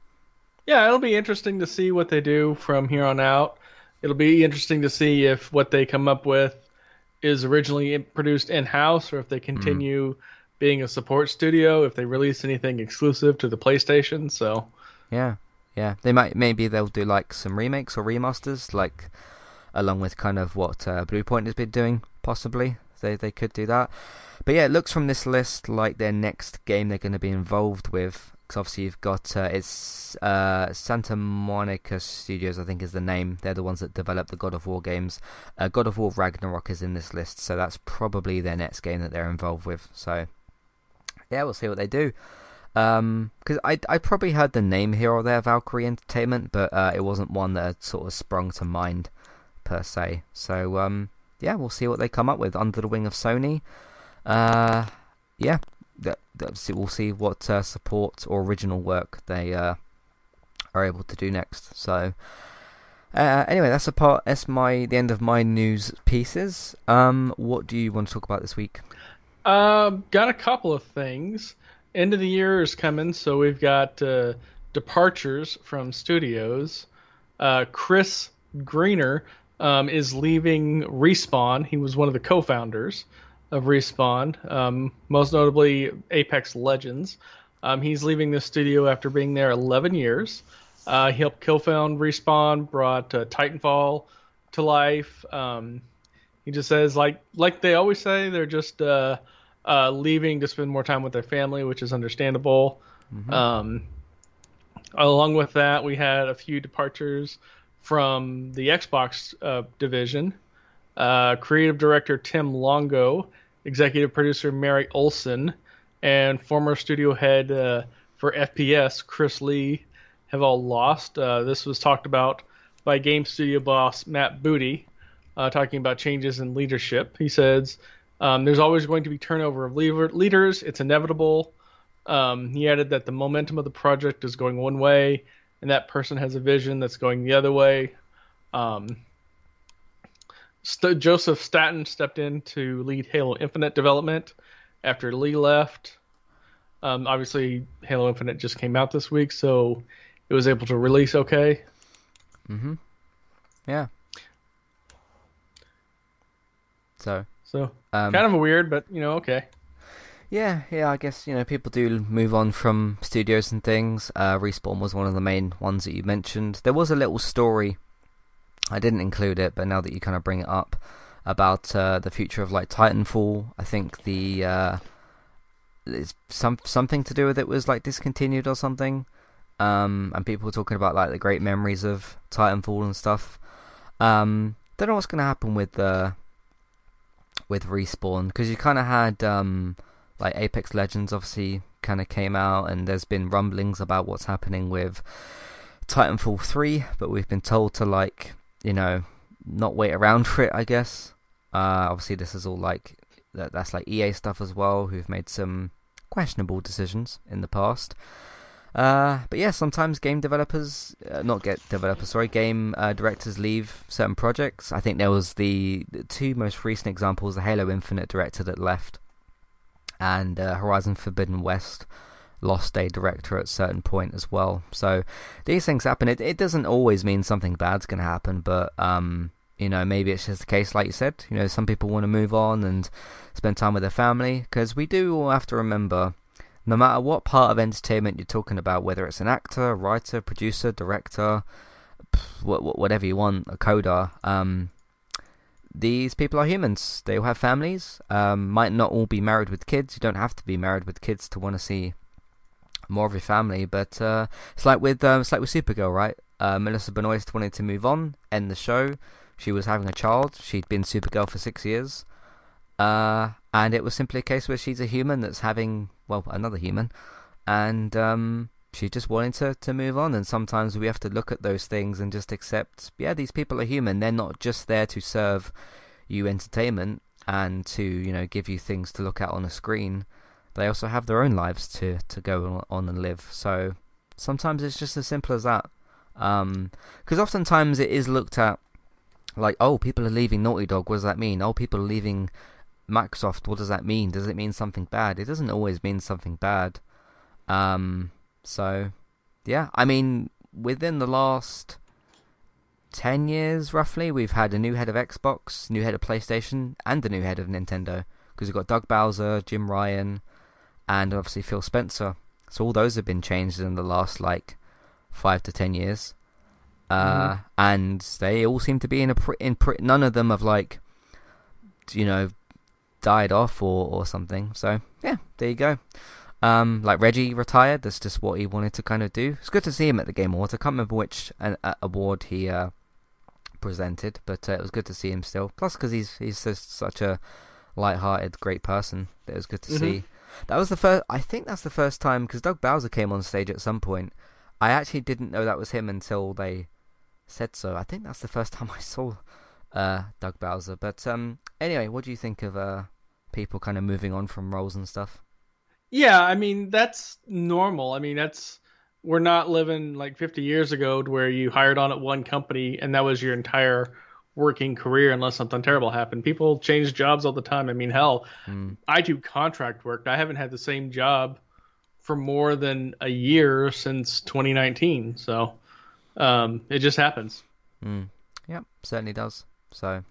yeah, it'll be interesting to see what they do from here on out. It'll be interesting to see if what they come up with is originally produced in house or if they continue being a support studio. If they release anything exclusive to the PlayStation, so Yeah, yeah. They might maybe they'll do like some remakes or remasters, like along with kind of what uh, Bluepoint has been doing. Possibly they they could do that. But yeah, it looks from this list like their next game they're going to be involved with. Because obviously you've got uh, it's uh, Santa Monica Studios, I think is the name. They're the ones that develop the God of War games. Uh, God of War Ragnarok is in this list, so that's probably their next game that they're involved with. So yeah, we'll see what they do. Um 'cause I I probably heard the name here or there, Valkyrie Entertainment, but uh, it wasn't one that had sort of sprung to mind per se. So um, yeah, we'll see what they come up with under the wing of Sony. Uh, yeah, that, that, we'll see what uh, support or original work they uh, are able to do next. So. Uh, anyway, that's a part. That's my the end of my news pieces. Um, what do you want to talk about this week? Uh, got a couple of things. End of the year is coming, so we've got uh, departures from studios. Uh, Chris Greener um, is leaving Respawn. He was one of the co-founders of Respawn, um, most notably Apex Legends. Um, he's leaving the studio after being there 11 years. Uh, he helped co-found Respawn, brought uh, Titanfall to life. Um, he just says like like they always say, they're just uh, uh, leaving to spend more time with their family, which is understandable. Um, along with that, we had a few departures from the Xbox uh, division. Uh, creative director Tim Longo, executive producer Mary Olson, and former studio head uh, for FPS Chris Lee have all lost. Uh, this was talked about by game studio boss Matt Booty, uh, talking about changes in leadership. He says um, there's always going to be turnover of leader- leaders. It's inevitable. Um, he added that the momentum of the project is going one way, and that person has a vision that's going the other way. Um, St- Joseph Staten stepped in to lead Halo Infinite development after Lee left. Um, obviously, Halo Infinite just came out this week, so it was able to release okay. Mm-hmm. Yeah. So, So um, kind of weird, but you know, okay. yeah, yeah. I guess you know people do move on from studios and things. Uh, Respawn was one of the main ones that you mentioned. There was a little story. I didn't include it, but now that you kind of bring it up about uh, the future of like Titanfall, I think the uh, it's some something to do with it was like discontinued or something. Um, and people were talking about like the great memories of Titanfall and stuff. Um, don't know what's gonna happen with uh, with respawn because you kind of had um, like Apex Legends obviously kind of came out, and there's been rumblings about what's happening with Titanfall three, but we've been told to like you know not wait around for it. I guess. Uh, obviously, this is all like that, that's like EA stuff as well, who've made some questionable decisions in the past. Uh, but yeah, sometimes game developers, uh, not get developers, sorry, game uh, directors leave certain projects. I think there was the, the two most recent examples: the Halo Infinite director that left, and uh, Horizon Forbidden West lost a director at a certain point as well. So these things happen. It it doesn't always mean something bad's going to happen, but um, you know, maybe it's just the case, like you said. You know, some people want to move on and spend time with their family because we do all have to remember no matter what part of entertainment you're talking about, whether it's an actor, writer, producer, director, whatever you want, a coder. Um, these people are humans. They all have families. Um, might not all be married with kids. You don't have to be married with kids to want to see more of your family. But uh, it's like with um, it's like with Supergirl, right? Uh, Melissa Benoist wanted to move on, end the show. She was having a child. She'd been Supergirl for six years, uh, and it was simply a case where she's a human that's having well another human, and um, she just wanted to, to move on. And sometimes we have to look at those things and just accept, yeah, these people are human. They're not just there to serve you entertainment and to you know give you things to look at on a screen. They also have their own lives to to go on and live. So sometimes it's just as simple as that. Because um, oftentimes it is looked at like, oh, people are leaving Naughty Dog. What does that mean? Oh, people are leaving Microsoft. What does that mean? Does it mean something bad? It doesn't always mean something bad. Um, so, yeah, I mean, within the last 10 years, roughly, we've had a new head of Xbox, new head of PlayStation, and a new head of Nintendo. Because we've got Doug Bowser, Jim Ryan, and obviously Phil Spencer. So all those have been changed in the last, like, 5 to 10 years. Uh, mm-hmm. and they all seem to be in a pr- in pr- none of them have like you know died off or or something so yeah there you go um, like Reggie retired. That's just what he wanted to kind of do. It's good to see him at the Game Awards. I can't remember which uh, award he uh, presented, but uh, it was good to see him still. Plus, because he's he's just such a light-hearted, great person. It was good to mm-hmm. see. That was the first. I think that's the first time because Doug Bowser came on stage at some point. I actually didn't know that was him until they said so. I think that's the first time I saw uh, Doug Bowser. But um, anyway, what do you think of uh, people kind of moving on from roles and stuff? Yeah, I mean that's normal. I mean that's we're not living like 50 years ago where you hired on at one company and that was your entire working career unless something terrible happened. People change jobs all the time. I mean, hell, mm. I do contract work. I haven't had the same job for more than a year since 2019. So um, it just happens. Mm. Yep, certainly does. So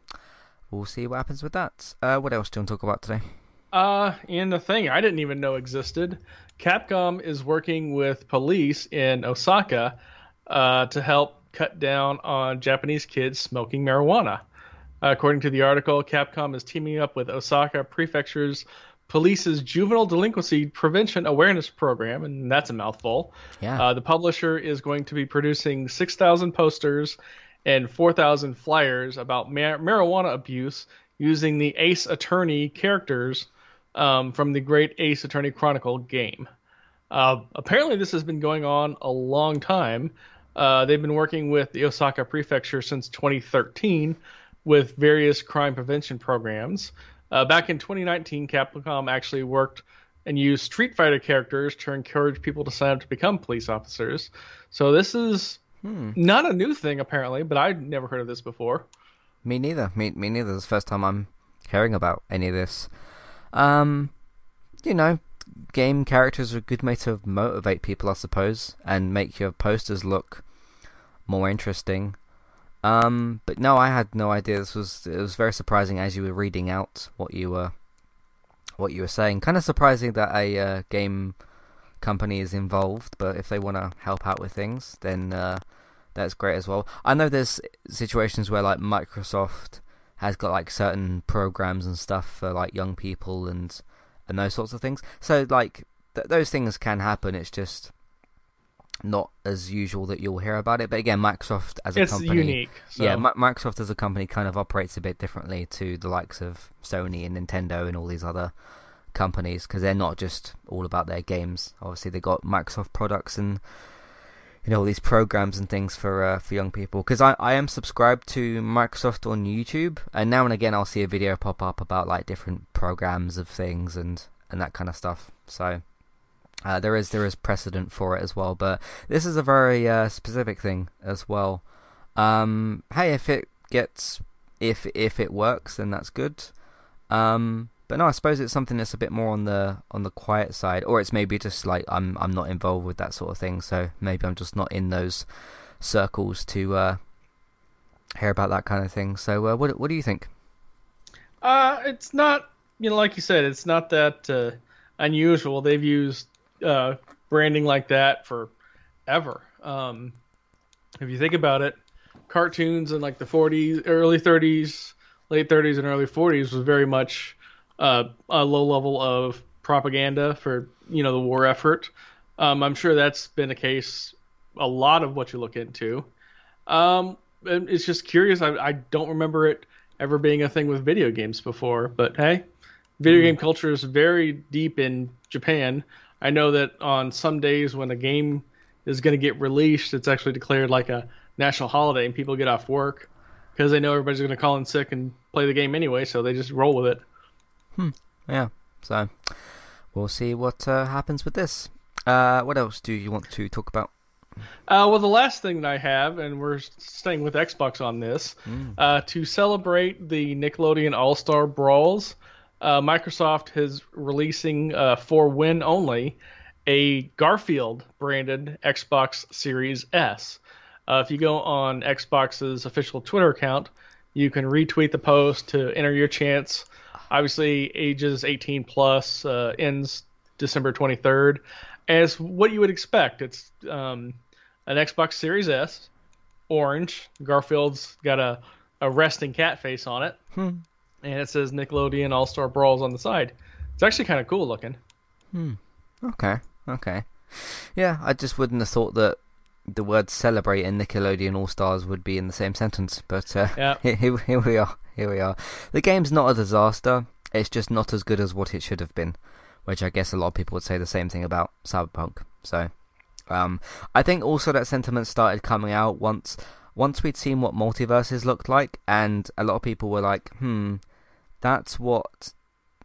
we'll see what happens with that. Uh, what else do you want to talk about today? Uh, and the thing I didn't even know existed, Capcom is working with police in Osaka uh, to help cut down on Japanese kids smoking marijuana. According to the article, Capcom is teaming up with Osaka Prefecture's police's juvenile delinquency prevention awareness program, and that's a mouthful. Yeah. Uh, the publisher is going to be producing 6,000 posters and 4,000 flyers about mar- marijuana abuse using the Ace Attorney characters um, from the Great Ace Attorney Chronicle game. Uh, apparently, this has been going on a long time. Uh, they've been working with the Osaka Prefecture since 2013 with various crime prevention programs. Uh, back in 2019, Capcom actually worked and used Street Fighter characters to encourage people to sign up to become police officers. So this is hmm. not a new thing apparently, but I'd never heard of this before. Me neither. Me, me neither. It's the first time I'm hearing about any of this. Um, you know, game characters are a good way to motivate people, I suppose, and make your posters look more interesting. Um, but no, I had no idea. This was it was very surprising as you were reading out what you were what you were saying. Kind of surprising that a uh, game company is involved, but if they want to help out with things, then uh, that's great as well. I know there's situations where like Microsoft has got like certain programs and stuff for like young people and and those sorts of things. So like th- those things can happen. It's just not as usual that you'll hear about it. But again, Microsoft as a it's company, unique. So. Yeah, M- Microsoft as a company kind of operates a bit differently to the likes of Sony and Nintendo and all these other companies because they're not just all about their games. Obviously, they've got Microsoft products and you know all these programs and things for uh, for young people. Because I, I am subscribed to Microsoft on YouTube and now and again I'll see a video pop up about like different programs of things and and that kind of stuff. So uh, there is there is precedent for it as well but this is a very uh, specific thing as well. Um, hey if it gets if if it works then that's good. Um, but no, I suppose it's something that's a bit more on the on the quiet side, or it's maybe just like I'm I'm not involved with that sort of thing, so maybe I'm just not in those circles to uh, hear about that kind of thing. So uh, what what do you think? Uh, it's not you know like you said, it's not that uh, unusual. They've used uh, branding like that for ever. Um, if you think about it, cartoons in like the 40s, early 30s, late 30s, and early 40s was very much uh, a low level of propaganda for you know the war effort. Um, I'm sure that's been a case a lot of what you look into. Um, it's just curious. I, I don't remember it ever being a thing with video games before, but hey, video mm. game culture is very deep in Japan. I know that on some days when a game is going to get released, it's actually declared like a national holiday, and people get off work because they know everybody's going to call in sick and play the game anyway, so they just roll with it. Hmm. Yeah. So we'll see what uh, happens with this. Uh, what else do you want to talk about? Uh, well, the last thing that I have, and we're staying with Xbox on this, mm. uh, to celebrate the Nickelodeon All Star Brawls, uh, Microsoft is releasing uh, for win only a Garfield branded Xbox Series S. Uh, if you go on Xbox's official Twitter account, you can retweet the post to enter your chance. Obviously, ages 18 plus uh, ends December 23rd. As what you would expect, it's um, an Xbox Series S, orange. Garfield's got a, a resting cat face on it. Hmm. And it says Nickelodeon All Star Brawls on the side. It's actually kind of cool looking. Hmm. Okay. Okay. Yeah, I just wouldn't have thought that the word celebrate and Nickelodeon All Stars would be in the same sentence. But uh, yeah. here, here we are. Here we are. The game's not a disaster. It's just not as good as what it should have been, which I guess a lot of people would say the same thing about Cyberpunk. So um, I think also that sentiment started coming out once once we'd seen what MultiVersus looked like, and a lot of people were like, "Hmm, that's what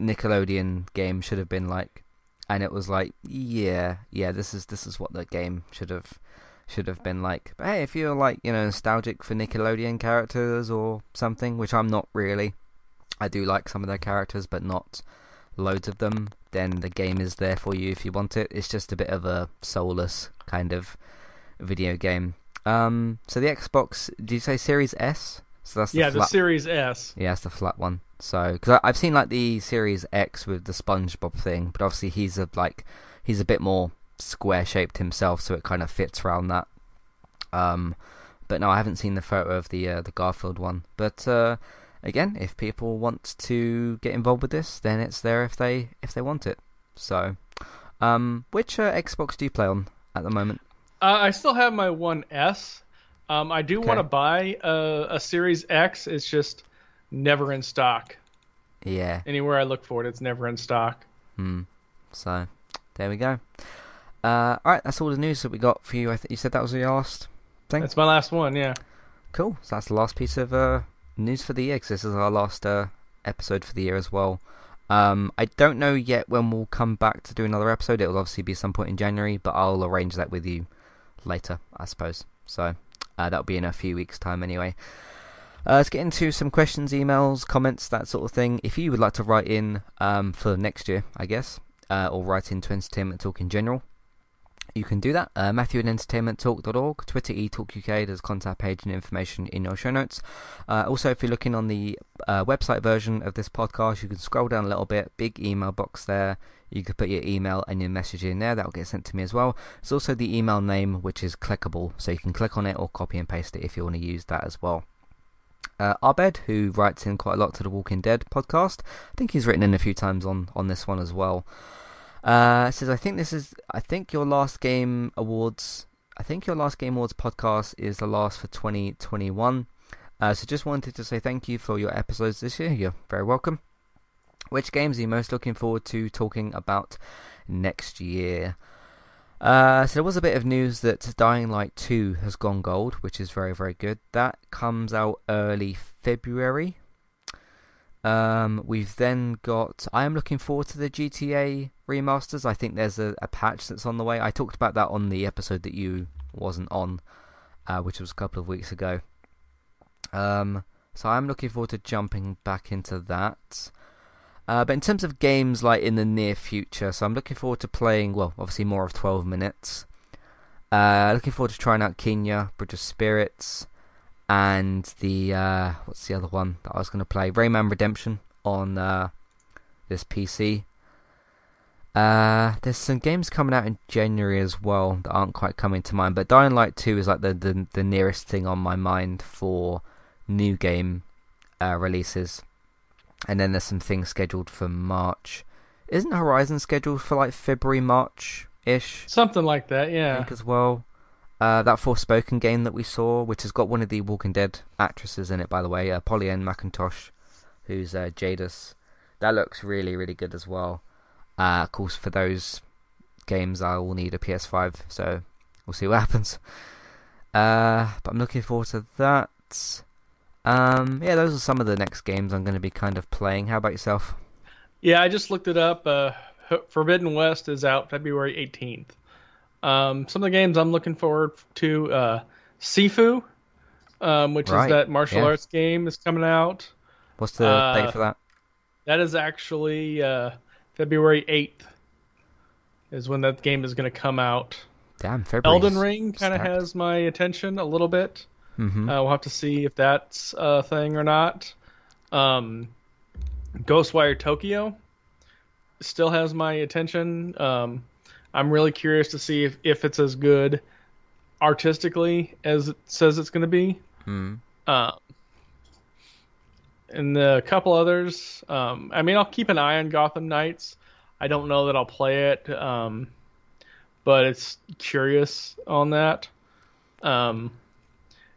Nickelodeon game should have been like." And it was like, "Yeah, yeah, this is this is what the game should have should have been like." But hey, if you're like you know nostalgic for Nickelodeon characters or something, which I'm not really, I do like some of their characters, but not loads of them, then the game is there for you if you want it. It's just a bit of a soulless kind of video game. Um, so the Xbox, did you say Series S? So that's the yeah, flat... the Series S. Yeah, it's the flat one. So because I've seen like the Series X with the SpongeBob thing, but obviously he's a like he's a bit more square shaped himself, so it kind of fits around that. Um, but no, I haven't seen the photo of the uh, the Garfield one. But uh, again, if people want to get involved with this, then it's there if they if they want it. So, um, which uh, Xbox do you play on at the moment? Uh, I still have my One S. Um, I do okay. want to buy a, a Series X. It's just never in stock. Yeah. Anywhere I look for it, it's never in stock. Hmm. So, there we go. Uh, all right, that's all the news that we got for you. I think you said that was your last thing. That's my last one. Yeah. Cool. So that's the last piece of uh, news for the year because this is our last uh, episode for the year as well. Um, I don't know yet when we'll come back to do another episode. It will obviously be some point in January, but I'll arrange that with you later, I suppose. So uh, that'll be in a few weeks' time anyway. Uh, let's get into some questions, emails, comments, that sort of thing. If you would like to write in um, for next year, I guess, uh, or write into Entertainment Talk in general, you can do that. Uh, Matthew at entertainmenttalk.org, Twitter eTalkUK, there's contact page and information in your show notes. Uh, also, if you're looking on the uh, website version of this podcast, you can scroll down a little bit, big email box there. You can put your email and your message in there, that'll get sent to me as well. There's also the email name, which is clickable, so you can click on it or copy and paste it if you want to use that as well. Uh, Abed, who writes in quite a lot to the Walking Dead podcast, I think he's written in a few times on, on this one as well. Uh, says I think this is I think your last game awards I think your last game awards podcast is the last for 2021. Uh, so just wanted to say thank you for your episodes this year. You're very welcome. Which games are you most looking forward to talking about next year? Uh, so there was a bit of news that Dying Light 2 has gone gold, which is very, very good. That comes out early February. Um, we've then got. I am looking forward to the GTA remasters. I think there's a, a patch that's on the way. I talked about that on the episode that you wasn't on, uh, which was a couple of weeks ago. Um, so I'm looking forward to jumping back into that. Uh, but in terms of games like in the near future, so I'm looking forward to playing. Well, obviously more of 12 minutes. Uh, looking forward to trying out Kena, Bridge of Spirits and the uh, what's the other one that I was going to play? Rayman Redemption on uh, this PC. Uh, there's some games coming out in January as well that aren't quite coming to mind, but Dying Light 2 is like the the, the nearest thing on my mind for new game uh, releases. And then there's some things scheduled for March. Isn't Horizon scheduled for like February, March ish? Something like that, yeah. think as well. Uh, that Forspoken game that we saw, which has got one of the Walking Dead actresses in it, by the way, uh, Pollyanna McIntosh, who's uh, Jadis. That looks really, really good as well. Uh, of course, for those games, I will need a PS5, so we'll see what happens. Uh, but I'm looking forward to that. Um, yeah, those are some of the next games I'm going to be kind of playing. How about yourself? Yeah, I just looked it up. Uh, Forbidden West is out February 18th. Um, some of the games I'm looking forward to, uh, Sifu, um, which Right, is that martial yeah. arts game, is coming out. What's the Uh, date for that? That is actually uh, February 8th is when that game is going to come out. Damn, February. Elden Ring kind of has my attention a little bit. hmm Uh, we'll have to see if that's a thing or not. Um, Ghostwire Tokyo still has my attention. Um, I'm really curious to see if, if it's as good artistically as it says it's going to be. mm. Um, and a couple others. Um, I mean, I'll keep an eye on Gotham Knights. I don't know that I'll play it, um, but it's curious on that. Um,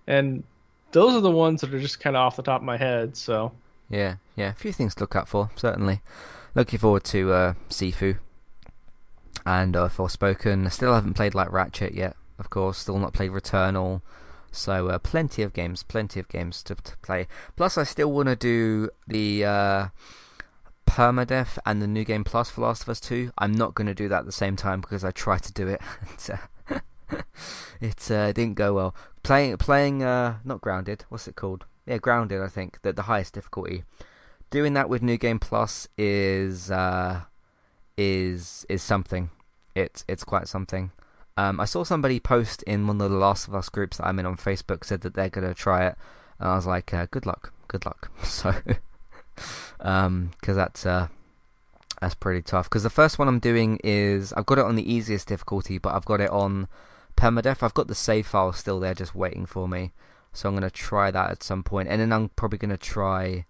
and those are the ones that are just kind of off the top of my head. So Yeah, yeah, a few things to look out for, certainly. Looking forward to uh, Sifu and uh, Forspoken. I still haven't played like Ratchet yet, of course. Still not played Returnal. So uh, plenty of games, plenty of games to, to play. Plus, I still want to do the uh, Permadeath and the New Game Plus for Last of Us 2. I'm not going to do that at the same time because I tried to do it. and, uh, it uh, didn't go well. Playing, playing, uh, not Grounded. What's it called? Yeah, Grounded. I think that the highest difficulty. Doing that with New Game Plus is uh, is is something. It's it's quite something. Um, I saw somebody post in one of the Last of Us groups that I'm in on Facebook said that they're gonna try it, and I was like, uh, good luck, good luck. So, um, because that's uh, that's pretty tough. Because the first one I'm doing is I've got it on the easiest difficulty, but I've got it on permadeath. I've got the save file still there, just waiting for me. So I'm gonna try that at some point, and then I'm probably gonna try,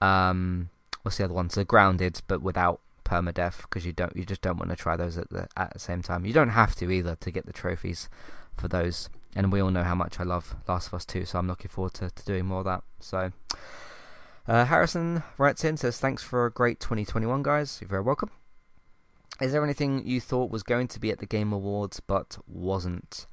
um, what's the other one? So grounded, but without permadeath, because you don't, you just don't want to try those at the at the same time. You don't have to either to get the trophies for those. And we all know how much I love Last of Us 2, so I'm looking forward to, to doing more of that. So, uh, Harrison writes in says, "Thanks for a great 2021, guys. You're very welcome." Is there anything you thought was going to be at the Game Awards but wasn't?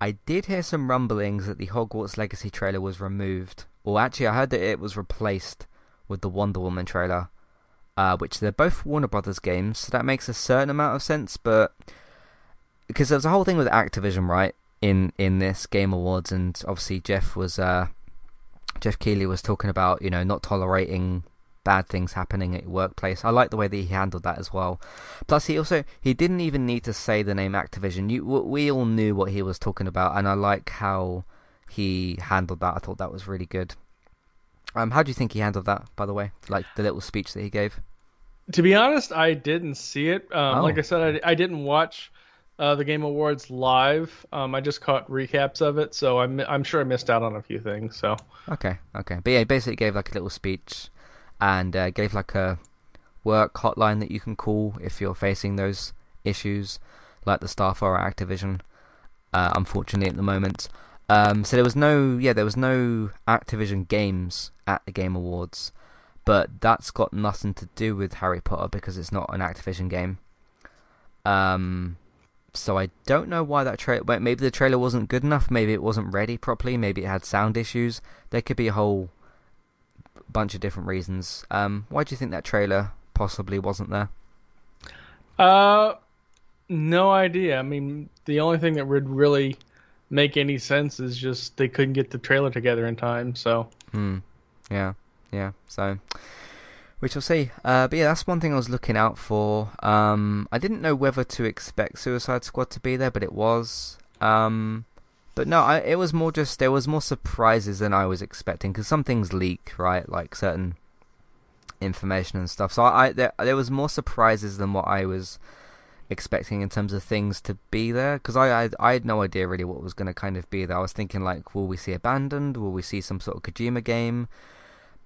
I did hear some rumblings that the Hogwarts Legacy trailer was removed. Or actually, I heard that it was replaced with the Wonder Woman trailer, uh, which they're both Warner Brothers games, so that makes a certain amount of sense. But because there's a whole thing with Activision, right? In in this Game Awards, and obviously Geoff was uh, Geoff Keighley was talking about you know not tolerating bad things happening at your workplace. I like the way that he handled that as well. Plus, he also he didn't even need to say the name Activision. You we all knew what he was talking about, and I like how he handled that. I thought that was really good. Um, how do you think he handled that? By the way, like the little speech that he gave. to be honest, I didn't see it. Um, Oh. Like I said, I, I didn't watch uh, the Game Awards live. Um, I just caught recaps of it, so I'm I'm sure I missed out on a few things. So Okay, okay, but yeah, he basically gave like a little speech, and uh, gave like a work hotline that you can call if you're facing those issues, like the staff at Activision. Uh, unfortunately, at the moment, um, so there was no, yeah, there was no Activision games at the Game Awards, but that's got nothing to do with Harry Potter because it's not an Activision game. Um, so I don't know why that trailer. Maybe the trailer wasn't good enough. Maybe it wasn't ready properly. Maybe it had sound issues. There could be a whole bunch of different reasons. Um, why do you think that trailer possibly wasn't there? Uh, no idea. I mean, the only thing that would really make any sense is just they couldn't get the trailer together in time. So Hmm. Yeah. Yeah. So we shall see. Uh, but yeah, that's one thing I was looking out for. Um, I didn't know whether to expect Suicide Squad to be there, but it was. Um, but no, I, it was more just there was more surprises than I was expecting because some things leak, right? Like certain information and stuff. So I, there, there was more surprises than what I was expecting in terms of things to be there because I, I I had no idea really what was going to kind of be there. I was thinking like, will we see Abandoned? Will we see some sort of Kojima game?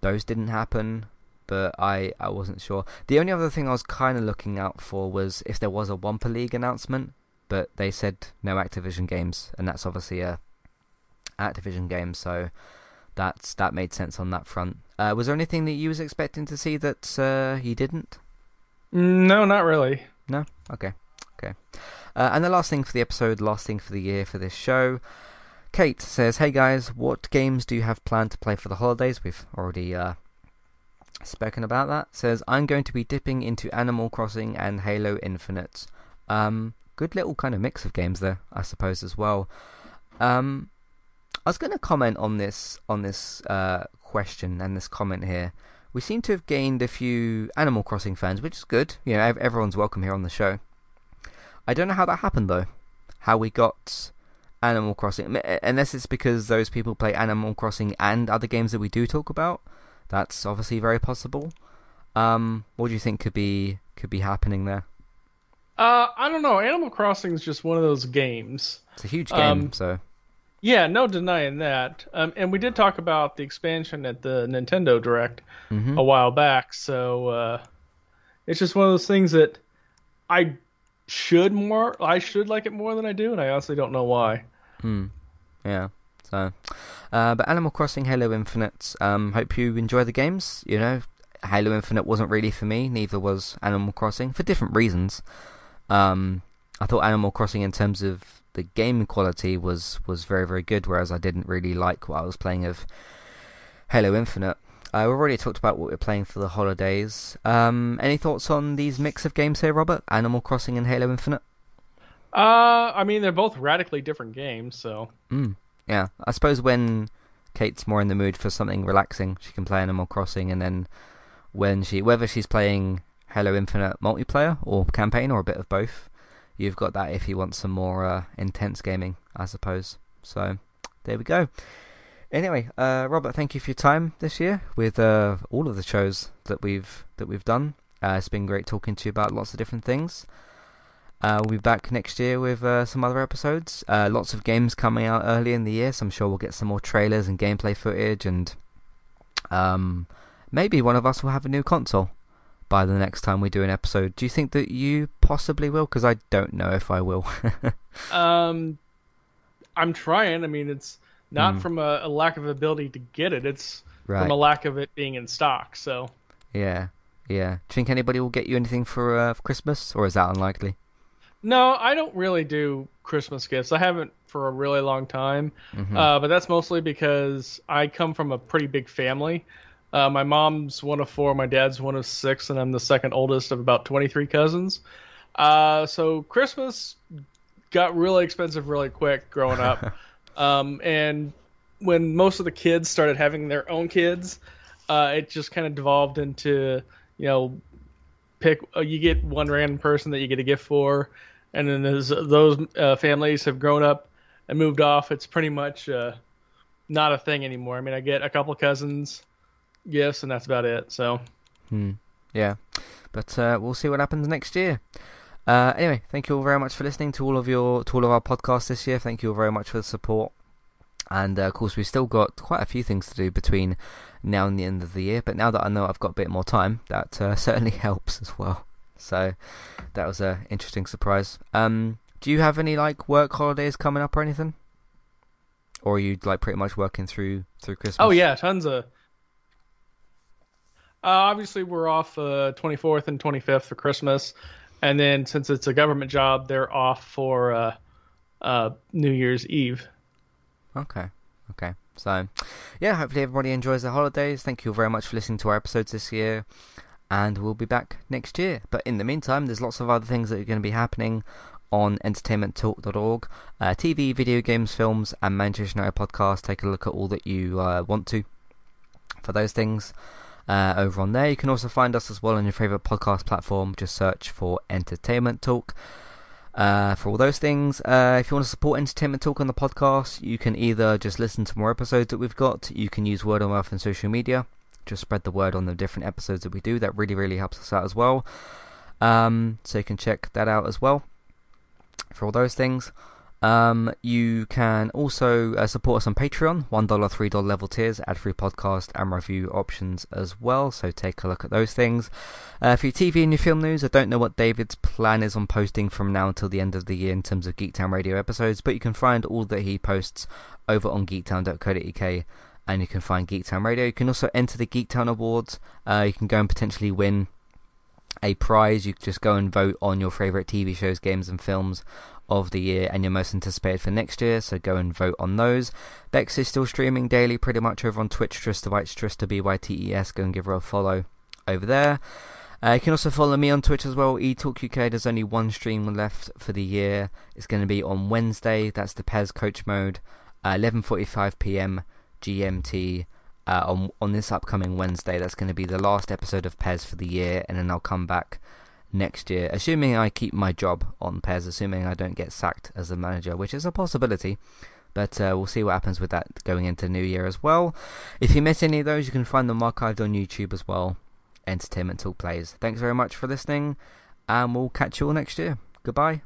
Those didn't happen, but I I wasn't sure. The only other thing I was kind of looking out for was if there was a Wampa League announcement, but they said no Activision games, and that's obviously a Activision game, so that's that made sense on that front. Uh, was there anything that you was expecting to see that uh, he didn't? No, not really. No? Okay. Okay. Uh, and the last thing for the episode, last thing for the year for this show. Kate says, Hey guys, what games do you have planned to play for the holidays? We've already uh, spoken about that. Says, I'm going to be dipping into Animal Crossing and Halo Infinite. Um, good little kind of mix of games there, I suppose, as well. Um, I was going to comment on this on this uh, question and this comment here we seem to have gained a few Animal Crossing fans, which is good. You know, everyone's welcome here on the show. I don't know how that happened though. How we got Animal Crossing, unless it's because those people play Animal Crossing and other games that we do talk about. That's obviously very possible. Um, what do you think could be could be happening there? Uh, I don't know. Animal Crossing is just one of those games. It's a huge game, um, so yeah, no denying that. Um, and we did talk about the expansion at the Nintendo Direct mm-hmm. a while back. So uh, it's just one of those things that I should more. I should like it more than I do, and I honestly don't know why. Hmm. Yeah. So, uh, but Animal Crossing Halo Infinite. Um, hope you enjoy the games. You know, Halo Infinite wasn't really for me. Neither was Animal Crossing for different reasons. Um, I thought Animal Crossing, in terms of the game quality was was very very good, whereas I didn't really like what I was playing of Halo Infinite. Uh, we've already talked about what we're playing for the holidays. Um, any thoughts on these mix of games here, Robert? Animal Crossing and Halo Infinite. Uh, I mean they're both radically different games, so. Mm, yeah, I suppose when Kate's more in the mood for something relaxing, she can play Animal Crossing, and then when she whether she's playing Halo Infinite multiplayer or campaign or a bit of both, you've got that if you want some more uh, intense gaming, I suppose. So there we go. Anyway, uh, Robert, thank you for your time this year with uh, all of the shows that we've that we've done. Uh, it's been great talking to you about lots of different things. Uh, we'll be back next year with uh, some other episodes. lots of games coming out early in the year, so I'm sure we'll get some more trailers and gameplay footage, and um, maybe one of us will have a new console by the next time we do an episode. Do you think that you possibly will? Because I don't know if I will. um, I'm trying. I mean, it's not mm. from a, a, lack of ability to get it. It's right. from a lack of it being in stock. So. Yeah, yeah. Do you think anybody will get you anything for, uh, for Christmas, or is that unlikely? No, I don't really do Christmas gifts. I haven't for a really long time. Mm-hmm. Uh, but that's mostly because I come from a pretty big family. Uh, my mom's one of four, my dad's one of six, and I'm the second oldest of about 23 cousins. Uh, so Christmas got really expensive really quick growing up. um, and when most of the kids started having their own kids, uh, it just kind of devolved into, you know, pick, uh, you get one random person that you get a gift for. And then as those uh, families have grown up and moved off, it's pretty much uh, not a thing anymore. I mean, I get a couple cousins gifts, and that's about it. So, hmm. yeah, but uh, we'll see what happens next year. Uh, anyway, thank you all very much for listening to all of your to all of our podcasts this year. Thank you all very much for the support. And uh, of course, we've still got quite a few things to do between now and the end of the year. But now that I know I've got a bit more time, that uh, certainly helps as well. So that was an interesting surprise. Um, do you have any like work holidays coming up or anything? Or are you like pretty much working through through Christmas? Oh yeah, tons of uh, obviously, we're off uh, 24th and 25th for Christmas, and then since it's a government job, they're off for uh, uh, New Year's Eve. Okay, okay. So, yeah, hopefully everybody enjoys the holidays. Thank you very much for listening to our episodes this year, and we'll be back next year. But in the meantime, there's lots of other things that are going to be happening on entertainmenttalk.org. Uh, TV, video games, films, and Manchester United podcast. Take a look at all that you uh, want to for those things uh, over on there. You can also find us as well on your favourite podcast platform. Just search for Entertainment Talk. Uh, for all those things, uh, if you want to support Entertainment Talk on the podcast, you can either just listen to more episodes that we've got, you can use word of mouth and social media. just spread the word on the different episodes that we do. That really, really helps us out as well. Um, so you can check that out as well for all those things. Um, you can also uh, support us on Patreon, $1, $3 level tiers, ad free podcast and review options as well. So take a look at those things. Uh, for your TV and your film news, I don't know what David's plan is on posting from now until the end of the year in terms of Geektown Radio episodes, but you can find all that he posts over on geektown.co.uk and you can find Geektown Radio. You can also enter the Geektown Awards. Uh, you can go and potentially win a prize. You just go and vote on your favourite TV shows, games, and films of the year and your most anticipated for next year, so go and vote on those. Bex is still streaming daily pretty much over on Twitch, Trista Bytes, Trista B-Y-T-E-S, go and give her a follow over there. Uh, you can also follow me on Twitch as well, eTalk UK. There's only one stream left for the year. It's going to be on Wednesday. That's the PES Coach Mode, uh, 11:45 p.m. GMT. Uh, on on this upcoming Wednesday, that's going to be the last episode of PES for the year, and then I'll come back next year, assuming I keep my job on PES, assuming I don't get sacked as a manager, which is a possibility. But uh, we'll see what happens with that going into New Year as well. If you miss any of those, you can find them archived on YouTube as well. Entertainment Talk Plays. Thanks very much for listening, and we'll catch you all next year. Goodbye.